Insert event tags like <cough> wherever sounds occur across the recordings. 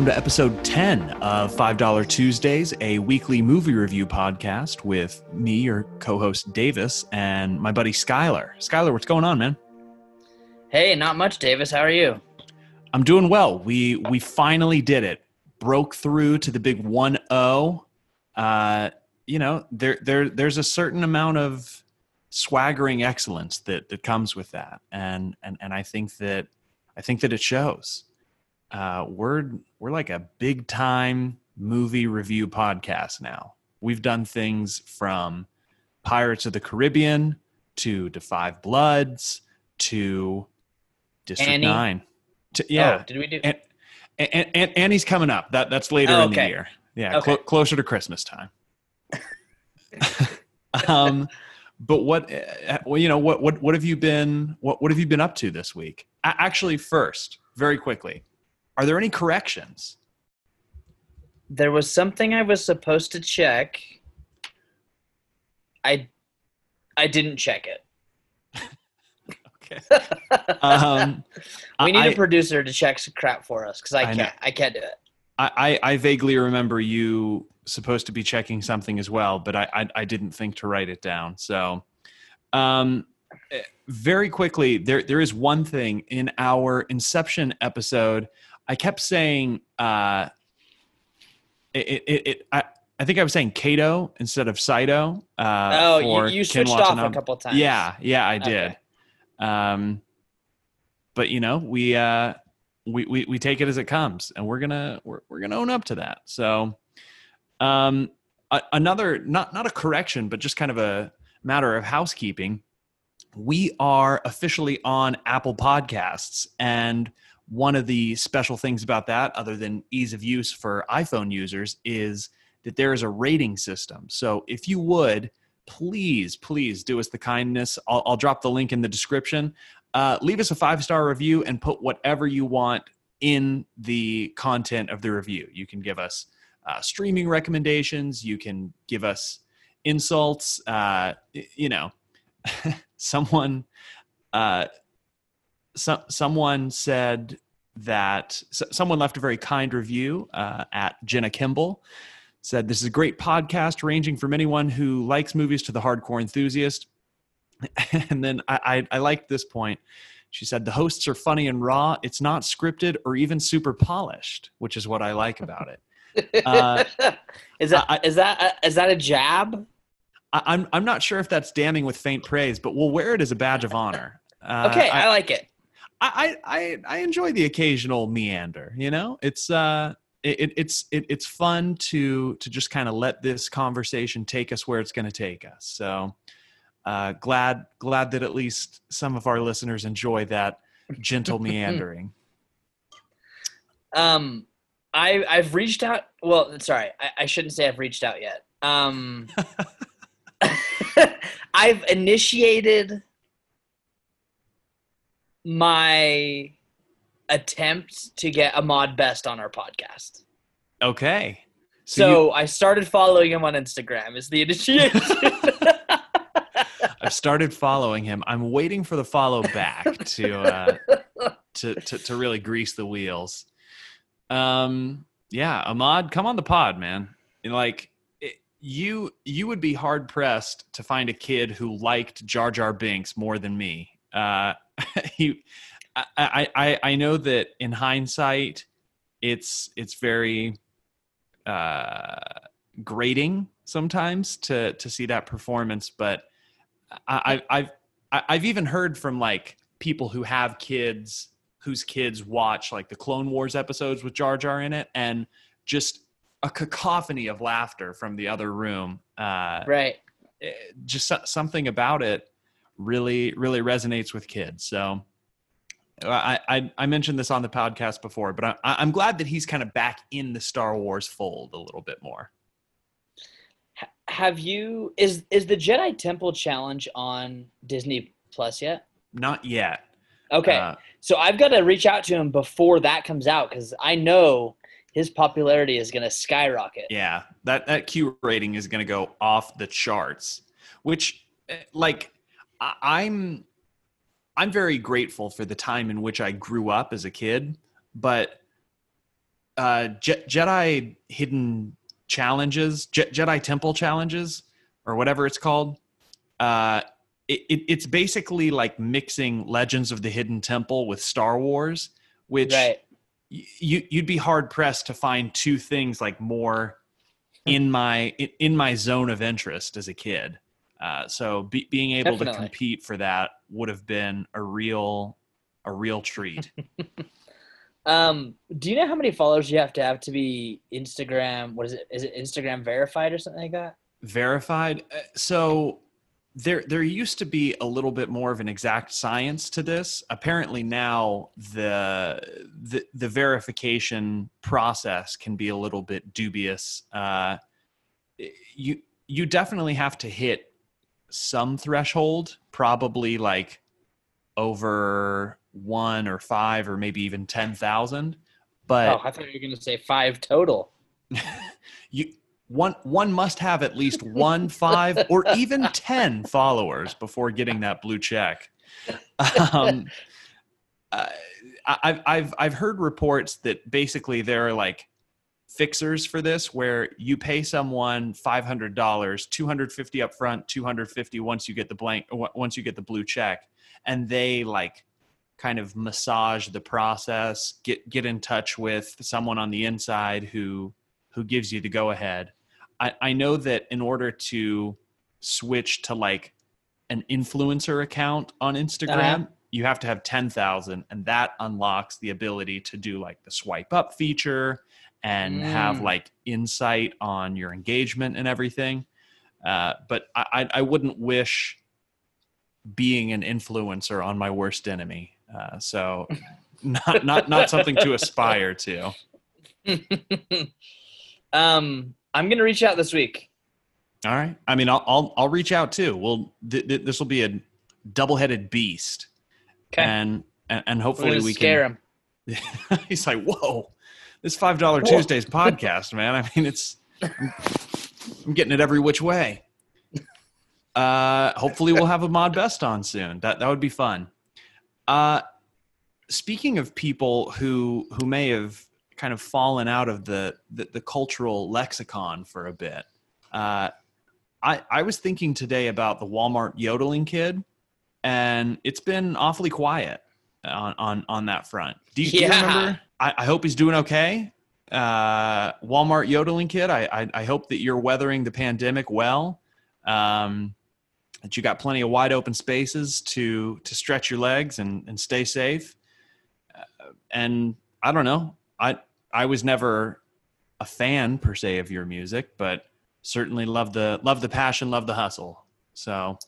welcome to episode 10 of $5 Tuesdays, a weekly movie review podcast with me, your co host Davis, and my buddy Skylar. Skylar, what's going on, man? Hey, not much, Davis. How are you? I'm doing well. We we finally did it. Broke through to the big 1-0. Uh, you know, there there there's a certain amount of swaggering excellence that that comes with that. And and and I think that I think that it shows. Uh, we're we're like a big time movie review podcast now. We've done things from Pirates of the Caribbean to Five Bloods to District Annie? Nine. To, yeah, Oh, did we do? and, and, and Annie's coming up. That that's later Oh, in the year. Yeah, Okay. clo- closer to Christmas time. <laughs> um, but what, uh, well, you know, what what what have you been what what have you been up to this week? Actually, first, very quickly, are there any corrections? There was something I was supposed to check. I, I didn't check it. <laughs> Okay. <laughs> Um, we need I- a producer to check some crap for us because I, I can't. I can't do it. I, I I vaguely remember you supposed to be checking something as well, but I I, I didn't think to write it down. So, um, eh, very quickly, there there is one thing in our Inception episode. I kept saying, uh, it it, it, it I. I think I was saying Kato instead of Saito. Uh, oh, you, you switched off a couple times. Yeah, yeah, I did. Okay. Um, but you know, we uh, we, we we take it as it comes, and we're gonna we're we're gonna own up to that. So, um, a, another not not a correction, but just kind of a matter of housekeeping. We are officially on Apple Podcasts, and one of the special things about that, other than ease of use for iPhone users, is that there is a rating system. So, if you would please, please do us the kindness. I'll, I'll drop the link in the description. Uh, leave us a five star review and put whatever you want in the content of the review. You can give us uh, streaming recommendations. You can give us insults. Uh, you know, <laughs> someone, uh, so, someone said that s someone left a very kind review uh, at Jenna Kimball said this is a great podcast ranging from anyone who likes movies to the hardcore enthusiast. <laughs> And then i i, I liked this point. She said the hosts are funny and raw. It's not scripted or even super polished which is what i like about it. Uh, <laughs> is that I- is that is that a jab? I, i'm i'm not sure if that's damning with faint praise but we'll wear it as a badge of honor. Uh, Okay, I, I, like it. I, I I enjoy the occasional meander. You know, it's uh, it, it- it's it, it's fun to to just kind of let this conversation take us where it's going to take us. So uh, glad glad that at least some of our listeners enjoy that gentle <laughs> meandering. Um, I I've reached out. Well, sorry, I, I shouldn't say I've reached out yet. Um, <laughs> <laughs> I've initiated my attempt to get Ahmad Best on our podcast. Okay, So, you- I started following him on Instagram. Is the initiation? <laughs> I've started following him. I'm waiting for the follow back to uh, to, to to really grease the wheels. Um, yeah, Ahmad, come on the pod, man. And, Like it, you, you would be hard pressed to find a kid who liked Jar Jar Binks more than me. Uh, <laughs> he, I, I, I, know that in hindsight, it's it's very uh, grating sometimes to to see that performance, but I, I, I've I've even heard from like people who have kids whose kids watch like the Clone Wars episodes with Jar Jar in it, and just a cacophony of laughter from the other room. Uh, right. eh, just something about it really really resonates with kids. So. I, I I mentioned this on the podcast before, but I, I'm glad that he's kind of back in the Star Wars fold a little bit more. Have you is is the Jedi Temple Challenge on Disney Plus yet? Not yet. Okay. Uh, So I've got to reach out to him before that comes out because I know his popularity is going to skyrocket. Yeah, that that Q rating is going to go off the charts. Which, eh, like, I, I'm I'm very grateful for the time in which I grew up as a kid, but uh, Je- Jedi hidden challenges, Je- Jedi Temple challenges, or whatever it's called. Uh, it, it, it's basically like mixing Legends of the Hidden Temple with Star Wars, which Right. y- you you'd be hard pressed to find two things like more in my in, in my zone of interest as a kid. Uh, so be, being able to compete for that would have been a real a real treat. <laughs> Um, do you know how many followers you have to have to be Instagram? What is it? Is it Instagram verified or something like that? verified Uh, so there there used to be a little bit more of an exact science to this apparently now the the, the verification process can be a little bit dubious uh, you you definitely have to hit some threshold probably like over one or five or maybe even 10,000 but oh, I thought you were going to say five total. <laughs> you one one must have at least one <laughs> five or even 10 followers before getting that blue check <laughs> um, uh, I- I've, I've i've heard reports that basically there are like fixers for this where you pay someone $500 250 up front 250 once you get the blank once you get the blue check and they like kind of massage the process get get in touch with someone on the inside who who gives you the go ahead I, I know that in order to switch to like an influencer account on Instagram, Uh-huh. you have to have 10,000 and that unlocks the ability to do like the swipe up feature and have Mm. like insight on your engagement and everything. Uh, but I, I, wouldn't wish being an influencer on my worst enemy. Uh, so <laughs> not, not, not something to aspire to. <laughs> um, I'm going to reach out this week. All right. I mean, I'll I'll, I'll reach out too. Well, th- th- this will be a double-headed beast, Okay. and and, and hopefully we scare can. Scare him. <laughs> He's like, "Whoa, this five dollar. Tuesdays <laughs> podcast, man. I mean, it's I'm getting it every which way." Uh, hopefully, we'll have Ahmad Best on soon. That that would be fun. Uh, speaking of people who who may have kind of fallen out of the the, the cultural lexicon for a bit. Uh, I, I was thinking today about the Walmart yodeling kid, and it's been awfully quiet on on, on that front. Do you, do you remember? I, I hope he's doing okay. Uh, Walmart yodeling kid. I, I I hope that you're weathering the pandemic well. Um, that you got plenty of wide open spaces to to stretch your legs and and stay safe. Uh, and I don't know. I I was never a fan per se of your music, but certainly love the love the passion, love the hustle. So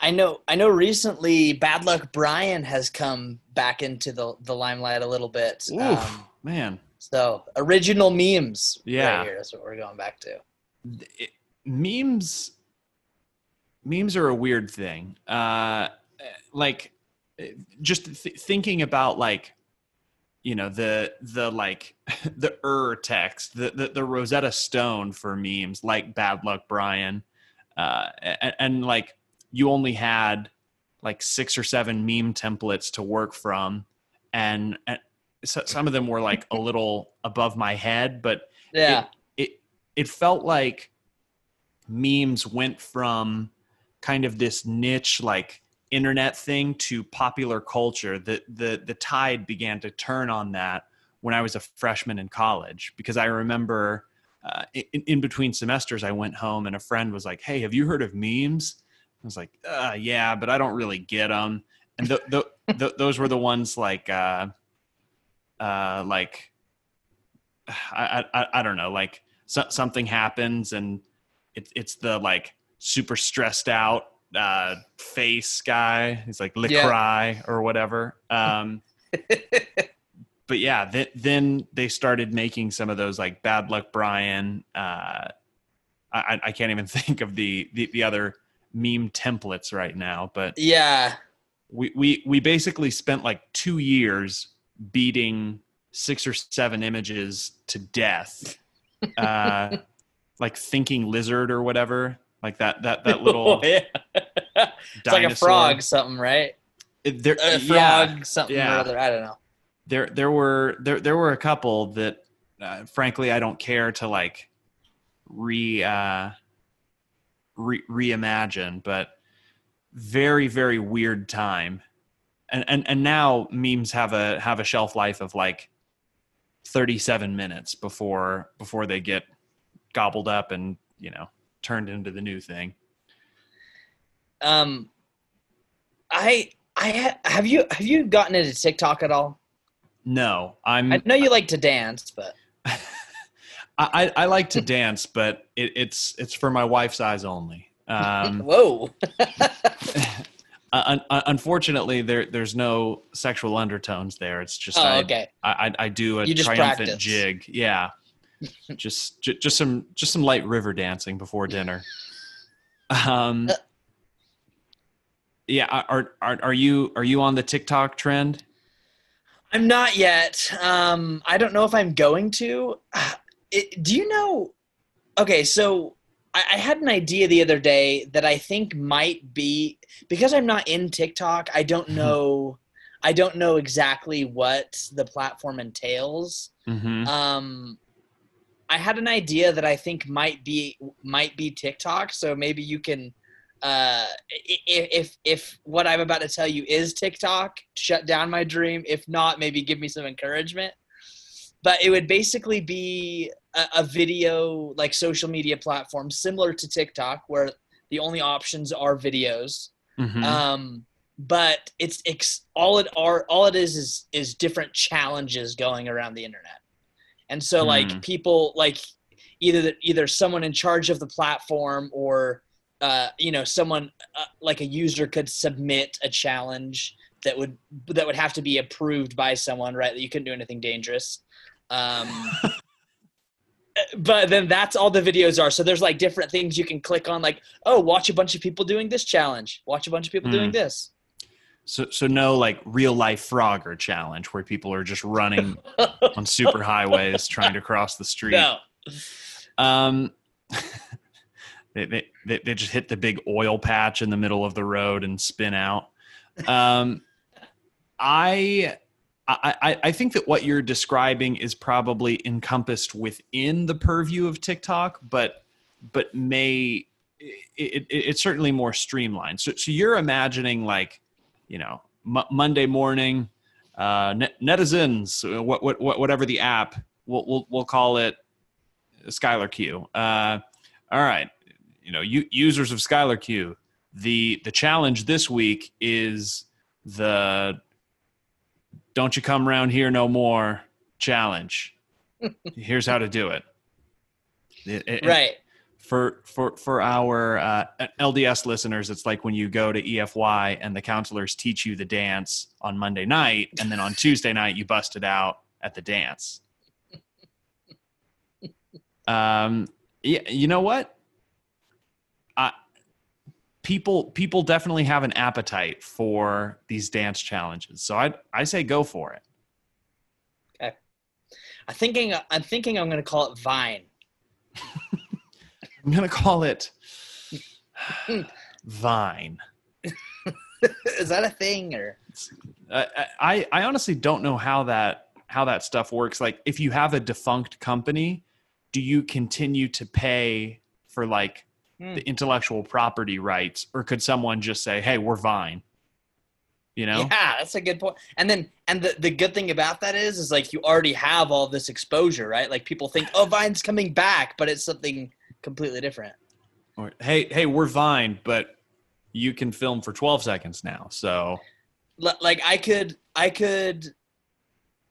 I know. I know. Recently, Bad Luck Brian has come back into the the limelight a little bit. oof, Um, man, so original memes. Yeah. right here. That's what we're going back to. it, memes memes are a weird thing. Uh, like just th- thinking about like you know the the like <laughs> the er text the, the the rosetta stone for memes like bad luck brian uh and, and like you only had like six or seven meme templates to work from. And, and so, some of them were like a little above my head but Yeah. it it felt like memes went from kind of this niche like internet thing to popular culture. The the the tide began to turn on that when i was a freshman in college because i remember uh, in, in between semesters i went home and a friend was like hey have you heard of memes i was like uh, yeah but i don't really get them and th- th- <laughs> th- those were the ones like uh, uh, like I, I I don't know, like so, something happens and it's it's the like super stressed out uh, face guy. He's like lick Yeah. cry or whatever. Um, <laughs> but yeah, th- then they started making some of those like bad luck Brian. Uh, I, I can't even <laughs> think of the, the the other meme templates right now, but yeah. we we we basically spent like two years beating six or seven images to death uh <laughs> like thinking lizard or whatever like that that that <laughs> little yeah. It's like a frog, something, right? It- there- A yeah, frog, something yeah. or other. I don't know. there there were there there were a couple that uh, frankly I don't care to like re uh re- reimagine but very very weird time and and and now memes have a have a shelf life of like 37 minutes before before they get gobbled up and you know turned into the new thing Um, I I ha- have you have you gotten into TikTok at all? no i'm I know you like to dance, but <laughs> I, I, like to dance, but it, it's it's for my wife's eyes only. Um, <laughs> whoa, <laughs> un, un- unfortunately, there there's no sexual undertones there. It's just oh I, okay. I I I do a triumphant practice. jig. Yeah, <laughs> just j- just some just some light river dancing before dinner. Um, Uh. yeah, are are are you are you on the TikTok trend? I'm not yet. Um, I don't know if I'm going to. It, do you know? Okay, so I, I had an idea the other day that I think might be because I'm not in TikTok. I don't know. I don't know exactly what the platform entails. Mm-hmm. Um, I had an idea that I think might be might be TikTok. So maybe you can, uh, if if what I'm about to tell you is TikTok, shut down my dream. If not, maybe give me some encouragement. But it would basically be a, a video like social media platform similar to TikTok, where the only options are videos. Mm-hmm. Um, but it's ex- all it are all it is is is different challenges going around the internet, and so Hmm. like people like either the, either someone in charge of the platform or uh, you know someone uh, like a user could submit a challenge that would that would have to be approved by someone right that you couldn't do anything dangerous um, <laughs> but then that's all the videos are so there's like different things you can click on like oh watch a bunch of people doing this challenge watch a bunch of people Hmm. doing this So so no like real life Frogger challenge where people are just running <laughs> on super highways trying to cross the street. no Um, <laughs> they, they they they just hit the big oil patch in the middle of the road and spin out. Um, I. I, I think that what you're describing is probably encompassed within the purview of TikTok, but but may it, it, it's certainly more streamlined. So so you're imagining like you know Mo- Monday morning, uh, net, netizens, uh, what, what what whatever the app, we'll we'll, we'll call it Skylar Q. Uh, all right, you know, users of Skylar Q. The the challenge this week is the "Don't you come around here no more" challenge. <laughs> Here's how to do it. It- it- right for for for our uh, LDS listeners, it's like when you go to EFY and the counselors teach you the dance on Monday night, and then on <laughs> Tuesday night you bust it out at the dance. <laughs> Um, yeah, you know what? I people people definitely have an appetite for these dance challenges, so I I say go for it. Okay. I'm thinking i'm thinking i'm going to call it vine <laughs> I'm gonna call it Vine. <laughs> is that a thing or Uh, I I honestly don't know how that how that stuff works. Like, if you have a defunct company, do you continue to pay for like Hmm. the intellectual property rights, or could someone just say, "Hey, we're Vine"? You know? yeah that's a good point and then and the, the good thing about that is is like you already have all this exposure right like people think oh vine's coming back but it's something completely different Or hey, hey, we're Vine, but you can film for 12 seconds now. So L- like i could i could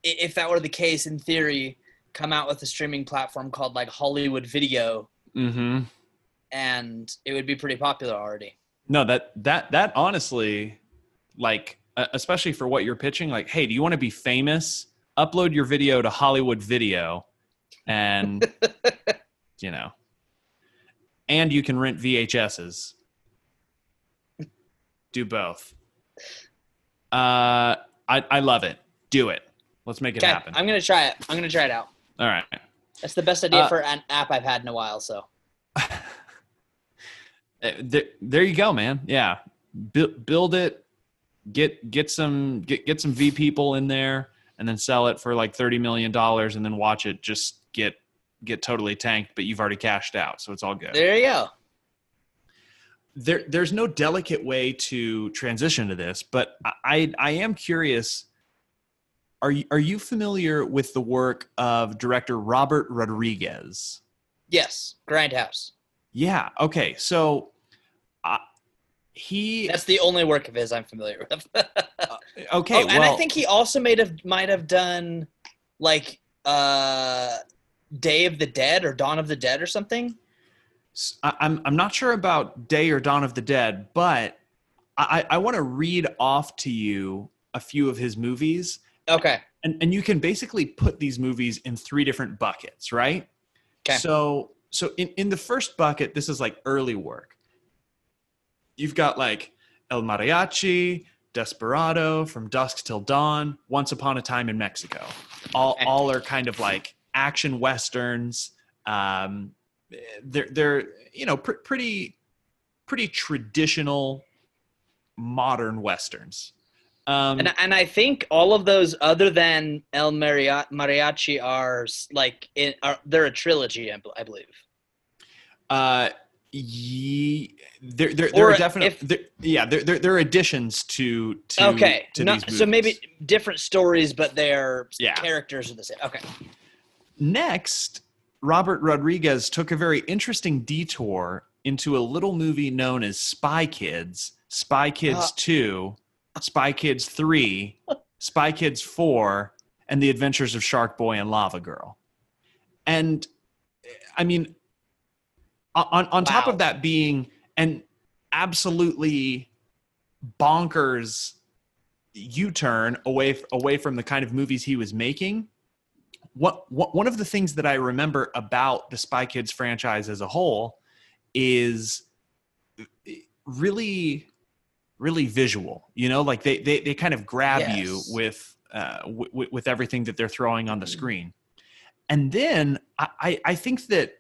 if that were the case in theory come out with a streaming platform called like hollywood video hmm and it would be pretty popular already no, that that that honestly, like, especially for what you're pitching, like, hey, do you want to be famous? Upload your video to Hollywood Video, and <laughs> you know, and you can rent VHSs. Do both. Uh, I I love it. Do it. Let's make it okay happen. i'm gonna try it i'm gonna try it out All right. that's the best idea Uh, for an app i've had in a while so Eh, there, there you go, man. Yeah, build build it. Get get some get get some V people in there, and then sell it for like 30 million dollars and then watch it just get get totally tanked but you've already cashed out so it's all good There you go. there there's no delicate way to transition to this but i i am curious are you are you familiar with the work of director robert rodriguez Yes, Grindhouse. Yeah okay so uh, he That's the only work of his I'm familiar with. <laughs> okay oh, and well I think he also made have might have done like uh Day of the Dead or Dawn of the Dead or something. I'm I'm not sure about Day or Dawn of the Dead, but I, I want to read off to you a few of his movies, Okay. and and you can basically put these movies in three different buckets, right? 'Kay. So so in in the first bucket, this is like early work. You've got like El Mariachi, Desperado, From Dusk Till Dawn, Once Upon a Time in Mexico. All all are kind of like action westerns. Um, they're they're you know pr- pretty pretty traditional modern westerns. Um, And and I think all of those other than El Maria- Mariachi are like in, are they're a trilogy I believe. uh, ye, there there, there Or are definitely there, yeah there, there there are additions to to okay. to Not, so maybe different stories but their Yeah. characters are the same. Okay. Next, Robert Rodriguez took a very interesting detour into a little movie known as Spy Kids, Spy Kids Ah. 2, Spy Kids 3, Spy Kids 4, and The Adventures of Shark Boy and Lava Girl. And I mean, on, on top Wow. of that being an absolutely bonkers U-turn away away from the kind of movies he was making. What, what one of the things that I remember about the Spy Kids franchise as a whole is uh, really really visual. You know, like they they they kind of grab you Yes. with uh, w- with everything that they're throwing on the screen. And then I, I I think that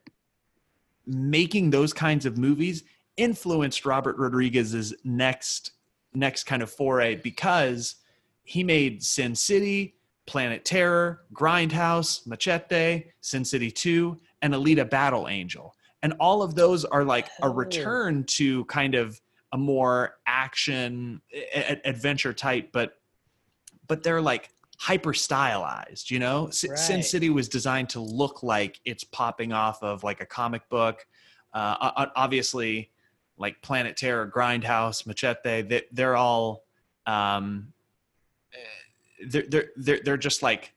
making those kinds of movies influenced Robert Rodriguez's next next kind of foray because he made Sin City, Planet Terror, Grindhouse, Machete, Sin City 2, and Alita Battle Angel. And all of those are like a return to kind of a more action a- adventure type, but but they're like hyper stylized, you know? S- Sin City was designed to look like it's popping off of like a comic book. Uh, obviously, like Planet Terror, Grindhouse, Machete, they, they're all um, eh, they're they're they're they're just like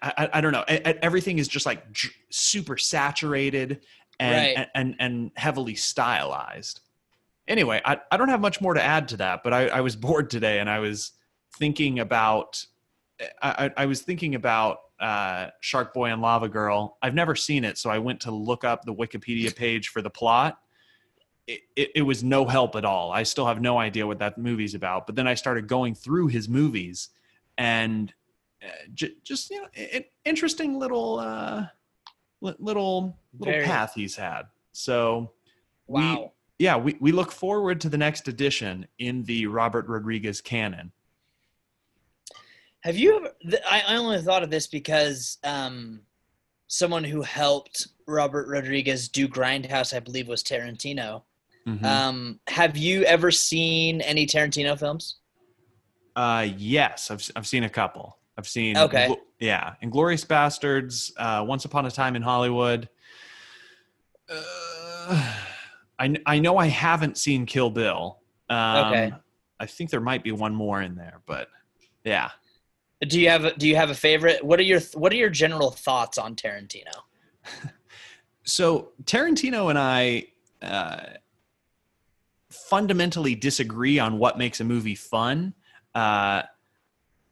I, I, don't know. Everything is just like super saturated and, Right. and and and heavily stylized. Anyway, I, I don't have much more to add to that, but I, I was <laughs> bored today and I was thinking about I, I was thinking about uh, Shark Boy and Lava Girl. I've never seen it, so I went to look up the Wikipedia page for the plot. It, it, it was no help at all. I still have no idea what that movie's about. But then I started going through his movies, and uh, j- just you know, an interesting little uh, little little Very. path he's had. So we Wow. Yeah we, we look forward to the next edition in the Robert Rodriguez canon. Have you ever? I I only thought of this because um, someone who helped Robert Rodriguez do Grindhouse, I believe, was Tarantino. Mhm. Um, have you ever seen any Tarantino films? Uh, yes, I've I've seen a couple. I've seen Okay. Yeah, Inglourious Basterds, uh, Once Upon a Time in Hollywood. Uh, I I know I haven't seen Kill Bill. Um, Okay. I think there might be one more in there, but yeah. Do you have a, Do you have a favorite? What are your What are your general thoughts on Tarantino? <laughs> So Tarantino and I uh, fundamentally disagree on what makes a movie fun. Uh,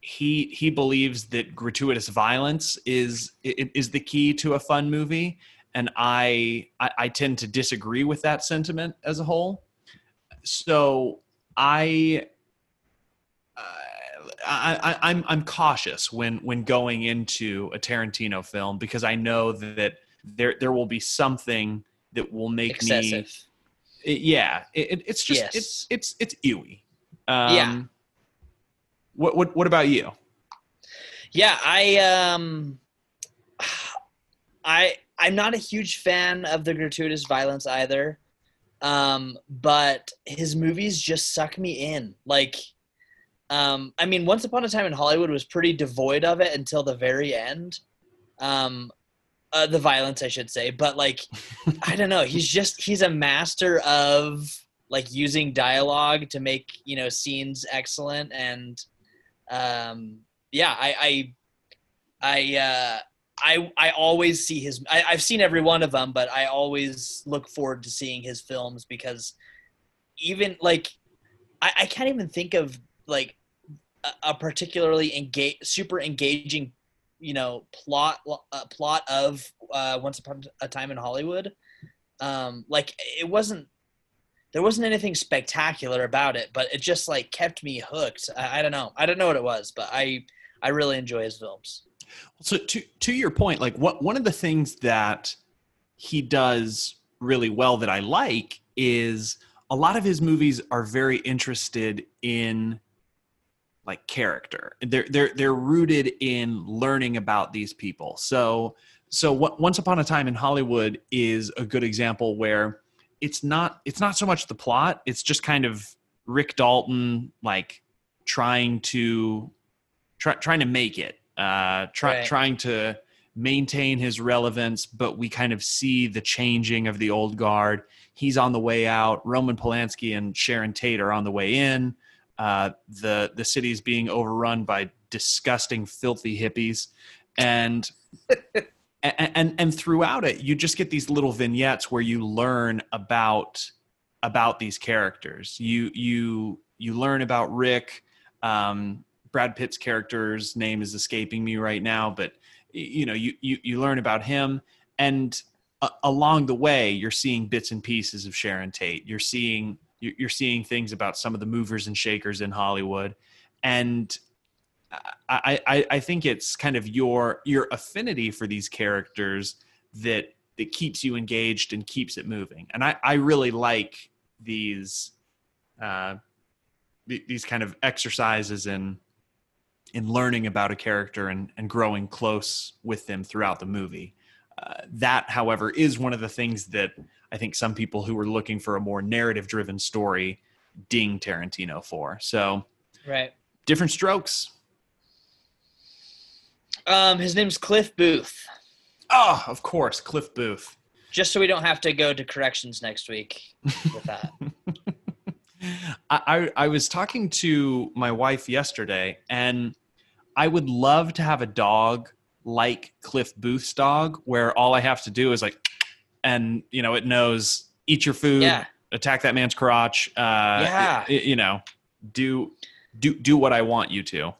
he he believes that gratuitous violence is is the key to a fun movie, and I I, I tend to disagree with that sentiment as a whole. So I. Uh, I, I, I'm I'm cautious when when going into a Tarantino film because I know that there there will be something that will make Excessive. me it- yeah it, it- it's just Yes. it's it's it's ewy um Yeah. what what what about you Yeah, I um, I I'm not a huge fan of the gratuitous violence either. Um, but his movies just suck me in. Like, um, I mean, Once Upon a Time in Hollywood was pretty devoid of it until the very end. Um, uh, the violence, I should say. But like, <laughs> I don't know. He's just he's a master of like using dialogue to make you know scenes excellent and um, yeah, I I I, uh, I I always see his. I, I've seen every one of them, but I always look forward to seeing his films because even like I, I can't even think of like a, a particularly engage super engaging you know plot uh, plot of uh, Once Upon a Time in Hollywood. Um, like it wasn't there wasn't anything spectacular about it, but it just like kept me hooked. I, I don't know. I don't know what it was, but I I really enjoy his films. So to to your point, like what one of the things that he does really well that I like is a lot of his movies are very interested in like character. They're they're they're rooted in learning about these people. So so what, once upon a time in Hollywood is a good example where it's not it's not so much the plot it's just kind of rick dalton like trying to try, trying to make it uh try, right. trying to maintain his relevance but we kind of see the changing of the old guard. He's on the way out. Roman polanski and sharon tate are on the way in. Uh the the city's being overrun by disgusting filthy hippies. And <laughs> and, and, and throughout it you just get these little vignettes where you learn about about these characters. You you you learn about rick um, brad pitt's character's name is escaping me right now but you know you you, you learn about him. And uh, along the way you're seeing bits and pieces of sharon tate. You're seeing you're seeing things about some of the movers and shakers in hollywood. And I, I, I think it's kind of your your affinity for these characters that that keeps you engaged and keeps it moving. And I, I really like these uh, these kind of exercises in in learning about a character and, and growing close with them throughout the movie. Uh, that, however, is one of the things that I think some people who were looking for a more narrative driven story ding Tarantino for. So, right, different strokes. Um, his name's Cliff Booth. Oh, of course, Cliff Booth. Just so we don't have to go to corrections next week with that. <laughs> I, I was talking to my wife yesterday, and I would love to have a dog like Cliff Booth's dog, where all I have to do is like, and you know, it knows eat your food, yeah. attack that man's crotch, uh, yeah, it, you know, do do do what I want you to.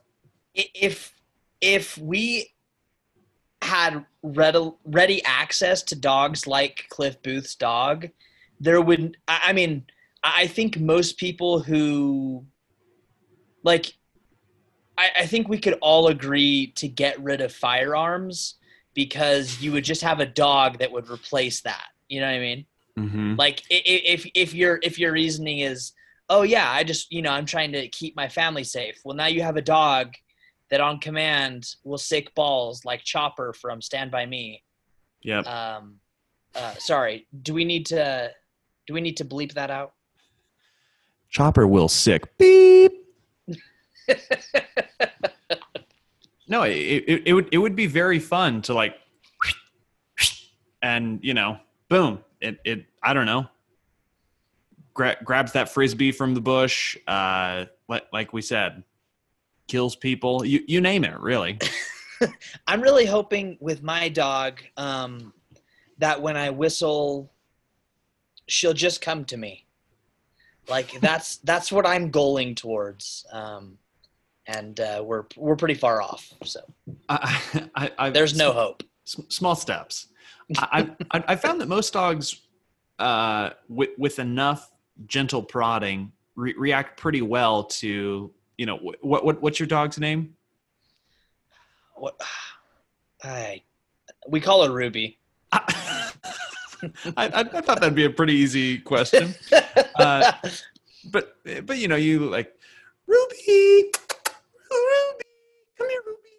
If if we had ready, ready access to dogs like Cliff Booth's dog, there would, I mean, I think most people who, like, I, I think we could all agree to get rid of firearms because you would just have a dog that would replace that. You know what I mean? Mm-hmm. Like if if your if your reasoning is, oh yeah, I just you know I'm trying to keep my family safe. Well, now you have a dog that on command will sick balls like Chopper from Stand by Me. Yep. Um, uh, sorry. Do we need to? Do we need to bleep that out? Chopper will sick beep. No, it, it, it would it would be very fun to like, and you know, boom. It it I don't know. Gra- grabs that frisbee from the bush. Uh, like like we said, kills people. You you name it, really. <laughs> I'm really hoping with my dog um, that when I whistle, she'll just come to me. Like that's that's what I'm going towards, um, and uh, we're we're pretty far off. So I, <laughs> I, I, there's no hope. Small steps. I, I I found that most dogs, uh, with with enough gentle prodding, re- react pretty well to you know what what what's your dog's name? What I we call her Ruby. <laughs> I, I, I, thought that'd be a pretty easy question, <laughs> uh, but but you know you like Ruby, Ruby, come here, Ruby,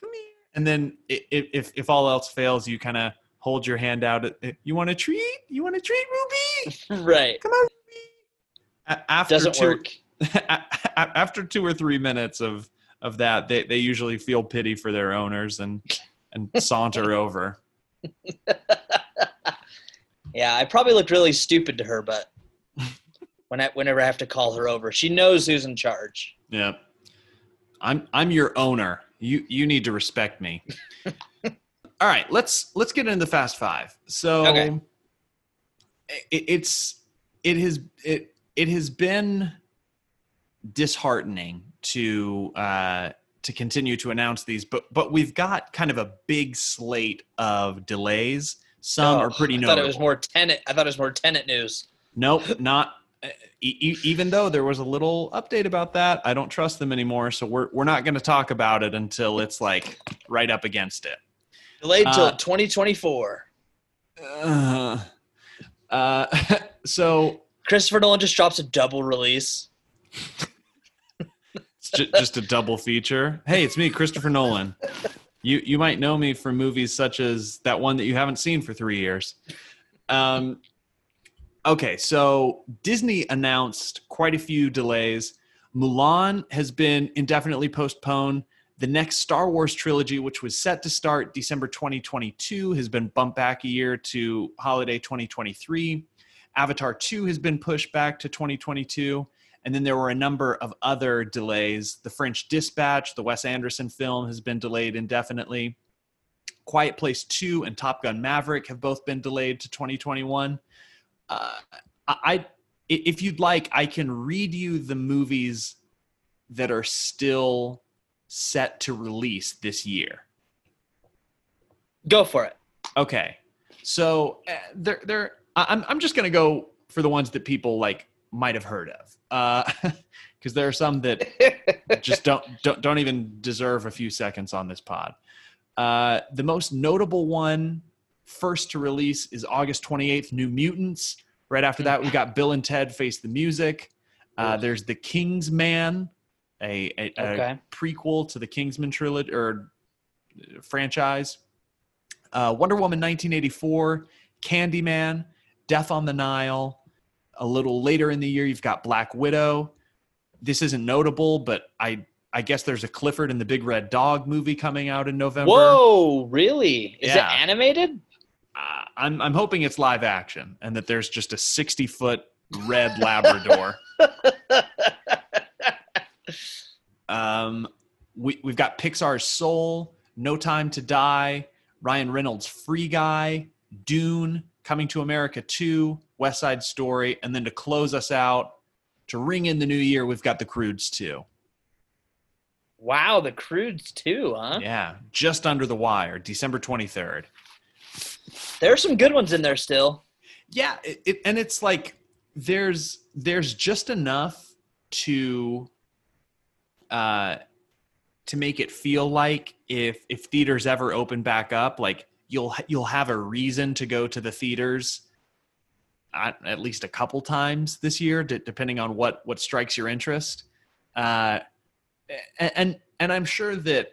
come and then i- i- if if all else fails, you kind of hold your hand out. You want a treat? You want a treat, Ruby? <laughs> right. Come on, Ruby. After Doesn't two, work. <laughs> after two or three minutes of of that, they they usually feel pity for their owners and and <laughs> saunter over. Yeah, I probably looked really stupid to her, but when I whenever I have to call her over, she knows who's in charge. Yeah. I'm I'm your owner. You you need to respect me. <laughs> All right, let's let's get into the fast five. So Okay. it, it's it has it it has been disheartening to uh to continue to announce these, but but we've got kind of a big slate of delays. Some are Oh, pretty I thought it was more Tenet. I thought it was more Tenet news. Nope, not even though there was a little update about that. I don't trust them anymore, so we're we're not going to talk about it until it's like right up against it. Delayed till Uh, 2024. Uh, <laughs> uh, <laughs> so Christopher Nolan just drops a double release. it's ju- just a double feature. Hey, it's me, Christopher Nolan. You you might know me from movies such as that one that you haven't seen for three years. Um, okay, so Disney announced quite a few delays. Mulan has been indefinitely postponed. The next Star Wars trilogy, which was set to start December 2022, has been bumped back a year to holiday 2023. Avatar 2 has been pushed back to 2022. And then there were a number of other delays. The French Dispatch, the Wes Anderson film, has been delayed indefinitely. Quiet Place 2 and Top Gun Maverick have both been delayed to 2021. Uh, I, if you'd like, I can read you the movies that are still set to release this year. Go for it. Okay, so uh, they're. I- I'm I'm just gonna go for the ones that people like might have heard of, Uh <laughs> because there are some that <laughs> just don't don't don't even deserve a few seconds on this pod. Uh, the most notable one, first to release, is August 28th. New Mutants. Right after that, we got Bill and Ted Face the Music. Uh, there's The King's Man, a, a, a Okay. prequel to the Kingsman trilogy or franchise. Uh, Wonder Woman 1984, Candyman, Death on the Nile. A little later in the year, you've got Black Widow. This isn't notable, but I I guess there's a Clifford and the Big Red Dog movie coming out in November. Whoa, really? Is Yeah. it animated? Uh, I'm I'm hoping it's live action and that there's just a 60 foot red Labrador. <laughs> um, we we've got Pixar's Soul, No Time to Die, Ryan Reynolds' Free Guy, Dune, Coming to America 2, West Side Story, and then to close us out, to ring in the new year, we've got The Croods 2. Wow, the croods 2, huh? Yeah, just under the wire, December 23rd. There are some good ones in there still. yeah it, it, and it's like there's there's just enough to uh to make it feel like if if theaters ever open back up like you'll you'll have a reason to go to the theaters at, least a couple times this year depending on what what strikes your interest uh and and, and i'm sure that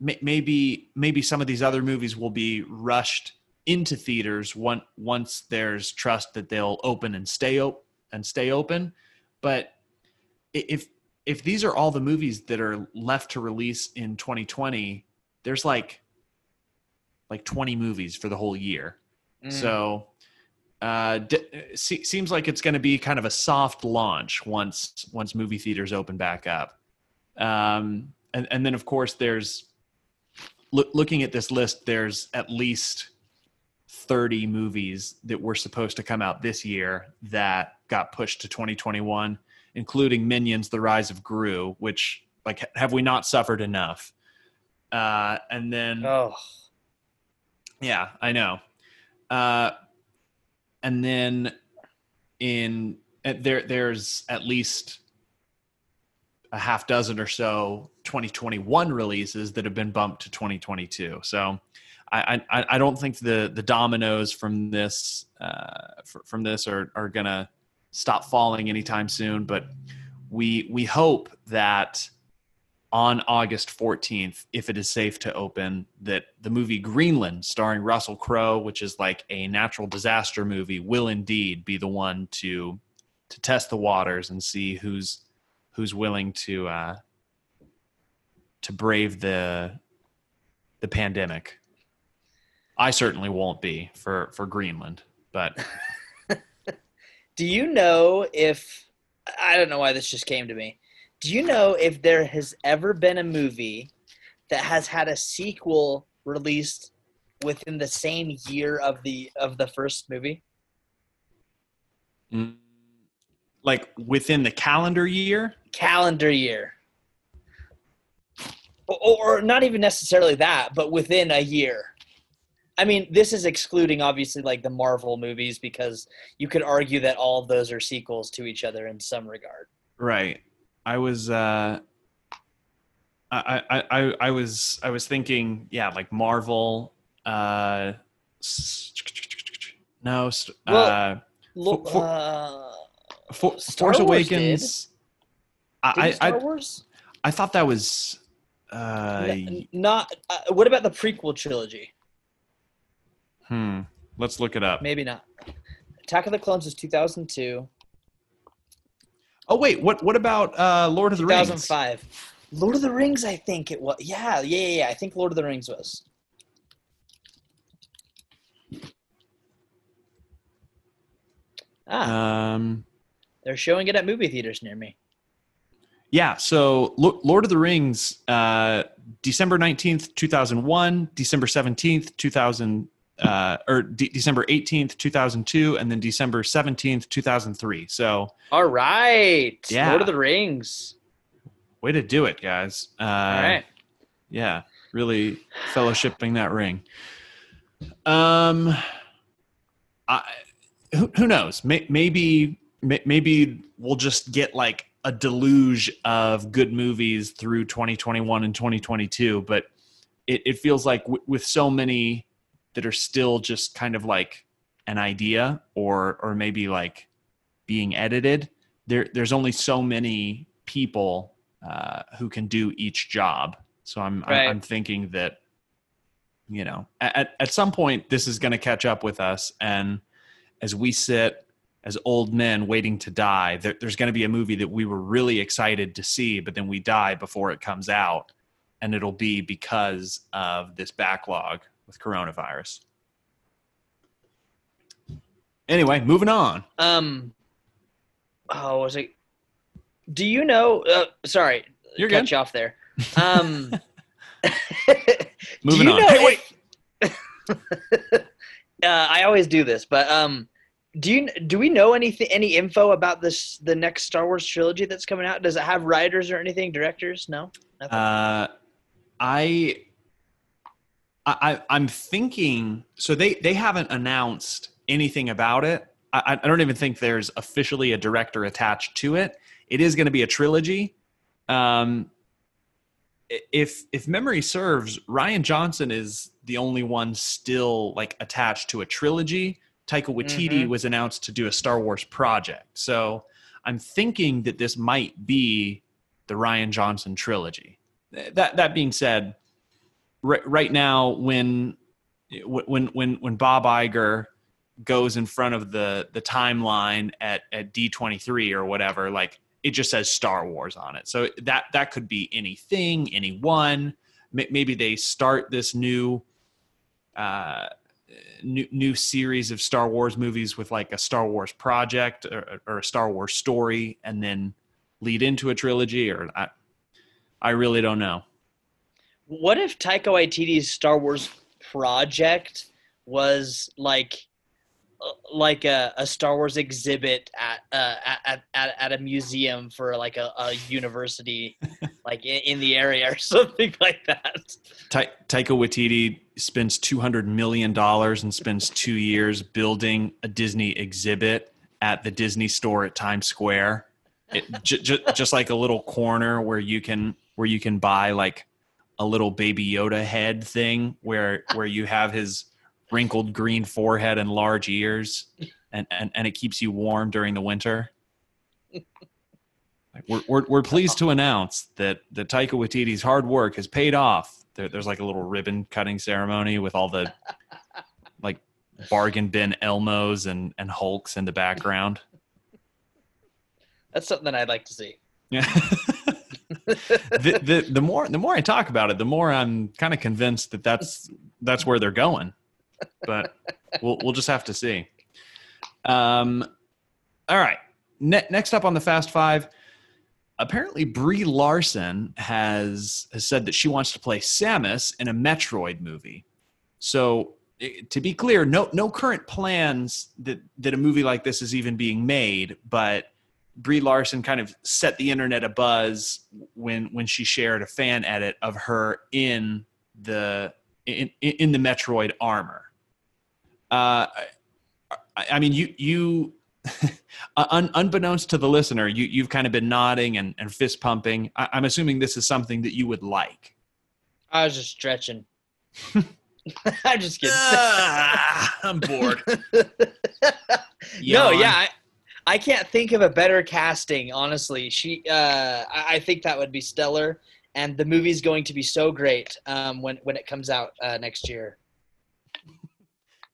maybe maybe some of these other movies will be rushed into theaters once once there's trust that they'll open and stay open and stay open. But if if these are all the movies that are left to release in 2020 there's like like 20 movies for the whole year. Mm. so uh d- seems like it's going to be kind of a soft launch once once movie theaters open back up. Um and and then of course there's loo- looking at this list there's at least 30 movies that were supposed to come out this year that got pushed to 2021 including minions the rise of gru which like have we not suffered enough uh and then oh, yeah, I know. Uh, and then in uh, there, there's at least a half dozen or so 2021 releases that have been bumped to 2022. So I, I, I don't think the the dominoes from this uh, from this are are gonna stop falling anytime soon. But we we hope that on August 14th, if it is safe to open, that the movie Greenland, starring Russell Crowe, which is like a natural disaster movie, will indeed be the one to to test the waters and see who's who's willing to uh, to brave the the pandemic. I certainly won't be for for Greenland, but <laughs> Do you know if I don't know why this just came to me. Do you know if there has ever been a movie that has had a sequel released within the same year of the of the first movie? mm, like within the calendar year. Calendar year. Or, or not even necessarily that, but within a year. I mean, this is excluding obviously like the Marvel movies because you could argue that all of those are sequels to each other in some regard. Right. I was uh I I I, I was I was thinking, yeah, like Marvel uh no, s- Well, uh Lo- For- uh, For, Star Force Wars Awakens I did I, Star I Wars? I thought that was uh N- not. Uh, what about the prequel trilogy? Hmm let's look it up. Maybe not. Attack of the Clones is 2002. Oh wait, what what about uh Lord of the Rings? 2005. Lord of the Rings, I think it was. Yeah, yeah, yeah, yeah. I think Lord of the Rings was. Ah, Um they're showing it at movie theaters near me. Yeah, so Lo- Lord of the Rings, uh, December 19th, 2001, December 17th, 2000, uh, or De- December 18th, 2002, and then December 17th, 2003. So, All right. Yeah. Lord of the Rings. way to do it, guys. Uh, All right. Yeah, really fellowshipping that ring. Um, I, who, who knows? May, maybe may- maybe we'll just get like a deluge of good movies through 2021 and 2022. But it, it feels like w- with so many that are still just kind of like an idea or or maybe like being edited. There there's only so many people uh, who can do each job. So I'm I'm- Right. I'm thinking that you know at at some point this is going to catch up with us, and as we sit as old men waiting to die, there, there's going to be a movie that we were really excited to see, but then we die before it comes out, and it'll be because of this backlog with coronavirus. Anyway, moving on. Um. Oh, was it? Do you know? Uh, sorry, You're cut good. you off there. <laughs> Um. <laughs> Moving on. Know Hey, wait. <laughs> uh, I always do this, but um, do you do we know anything, any info about this the next Star Wars trilogy that's coming out? Does it have writers or anything, directors? No, nothing. Uh, I, I, I'm thinking. So they they haven't announced anything about it. I, I don't even think there's officially a director attached to it. It is going to be a trilogy. Um, if if memory serves, Rian Johnson is the only one still like attached to a trilogy. Taika Waititi Mhm. was announced to do a Star Wars project. So I'm thinking that this might be the Rian Johnson trilogy. That that being said, right, right now when when when when Bob Iger goes in front of the the timeline at at D23 or whatever, like it just says Star Wars on it. So that that could be anything, anyone. May- Maybe they start this new uh, new new series of Star Wars movies with like a Star Wars project or, or a Star Wars story, and then lead into a trilogy. Or I, I really don't know. What if Taika Waititi's Star Wars project was like uh, like a, a Star Wars exhibit at, uh, at at at a museum for like a, a university, <laughs> like in, in the area or something like that. Ta- Taika Waititi spends two hundred million dollars and spends two years building a Disney exhibit at the Disney store at Times Square. It, j- j- just like a little corner where you can where you can buy like a little baby Yoda head thing where where you have his wrinkled green forehead and large ears and and, and it keeps you warm during the winter. We're, we're, we're pleased to announce that that Taika Waititi's hard work has paid off. There, there's like a little ribbon cutting ceremony with all the like bargain bin Elmos and and Hulks in the background. That's something that I'd like to see. Yeah. <laughs> the, the the more the more I talk about it, the more I'm kind of convinced that that's that's where they're going. But we'll we'll just have to see. Um, all right. Ne- next up on the Fast Five, apparently Brie Larson has has said that she wants to play Samus in a Metroid movie. So eh, to be clear, no no current plans that that a movie like this is even being made, but Brie Larson kind of set the internet a buzz when when she shared a fan edit of her in the in, in the Metroid armor. Uh, I, I mean, you you <laughs> un, unbeknownst to the listener, you you've kind of been nodding and, and fist pumping. I, I'm assuming this is something that you would like. I was just stretching. <laughs> I'm just kidding. Ah, I'm bored. <laughs> no, yeah, I, I can't think of a better casting. Honestly, she. Uh, I, I think that would be stellar, and the movie's going to be so great um, when when it comes out uh, next year.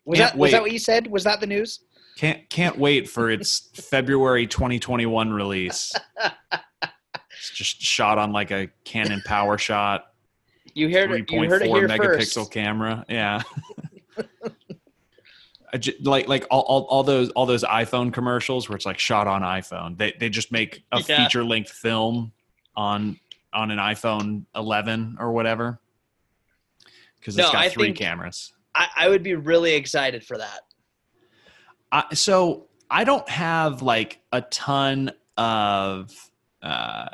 Was Can't that was that what you said? Was that the news? Can't can't wait for its <laughs> February 2021 release. <laughs> It's just shot on like a Canon PowerShot, You heard it. You 3.4 heard it here megapixel first. camera. Yeah. <laughs> Like like all, all, all those all those iPhone commercials where it's like shot on iPhone. They they just make a Yeah. feature length film on on an iPhone 11 or whatever because it's No, got I three cameras. I, I would be really excited for that. I, so I don't have like a ton of. Uh,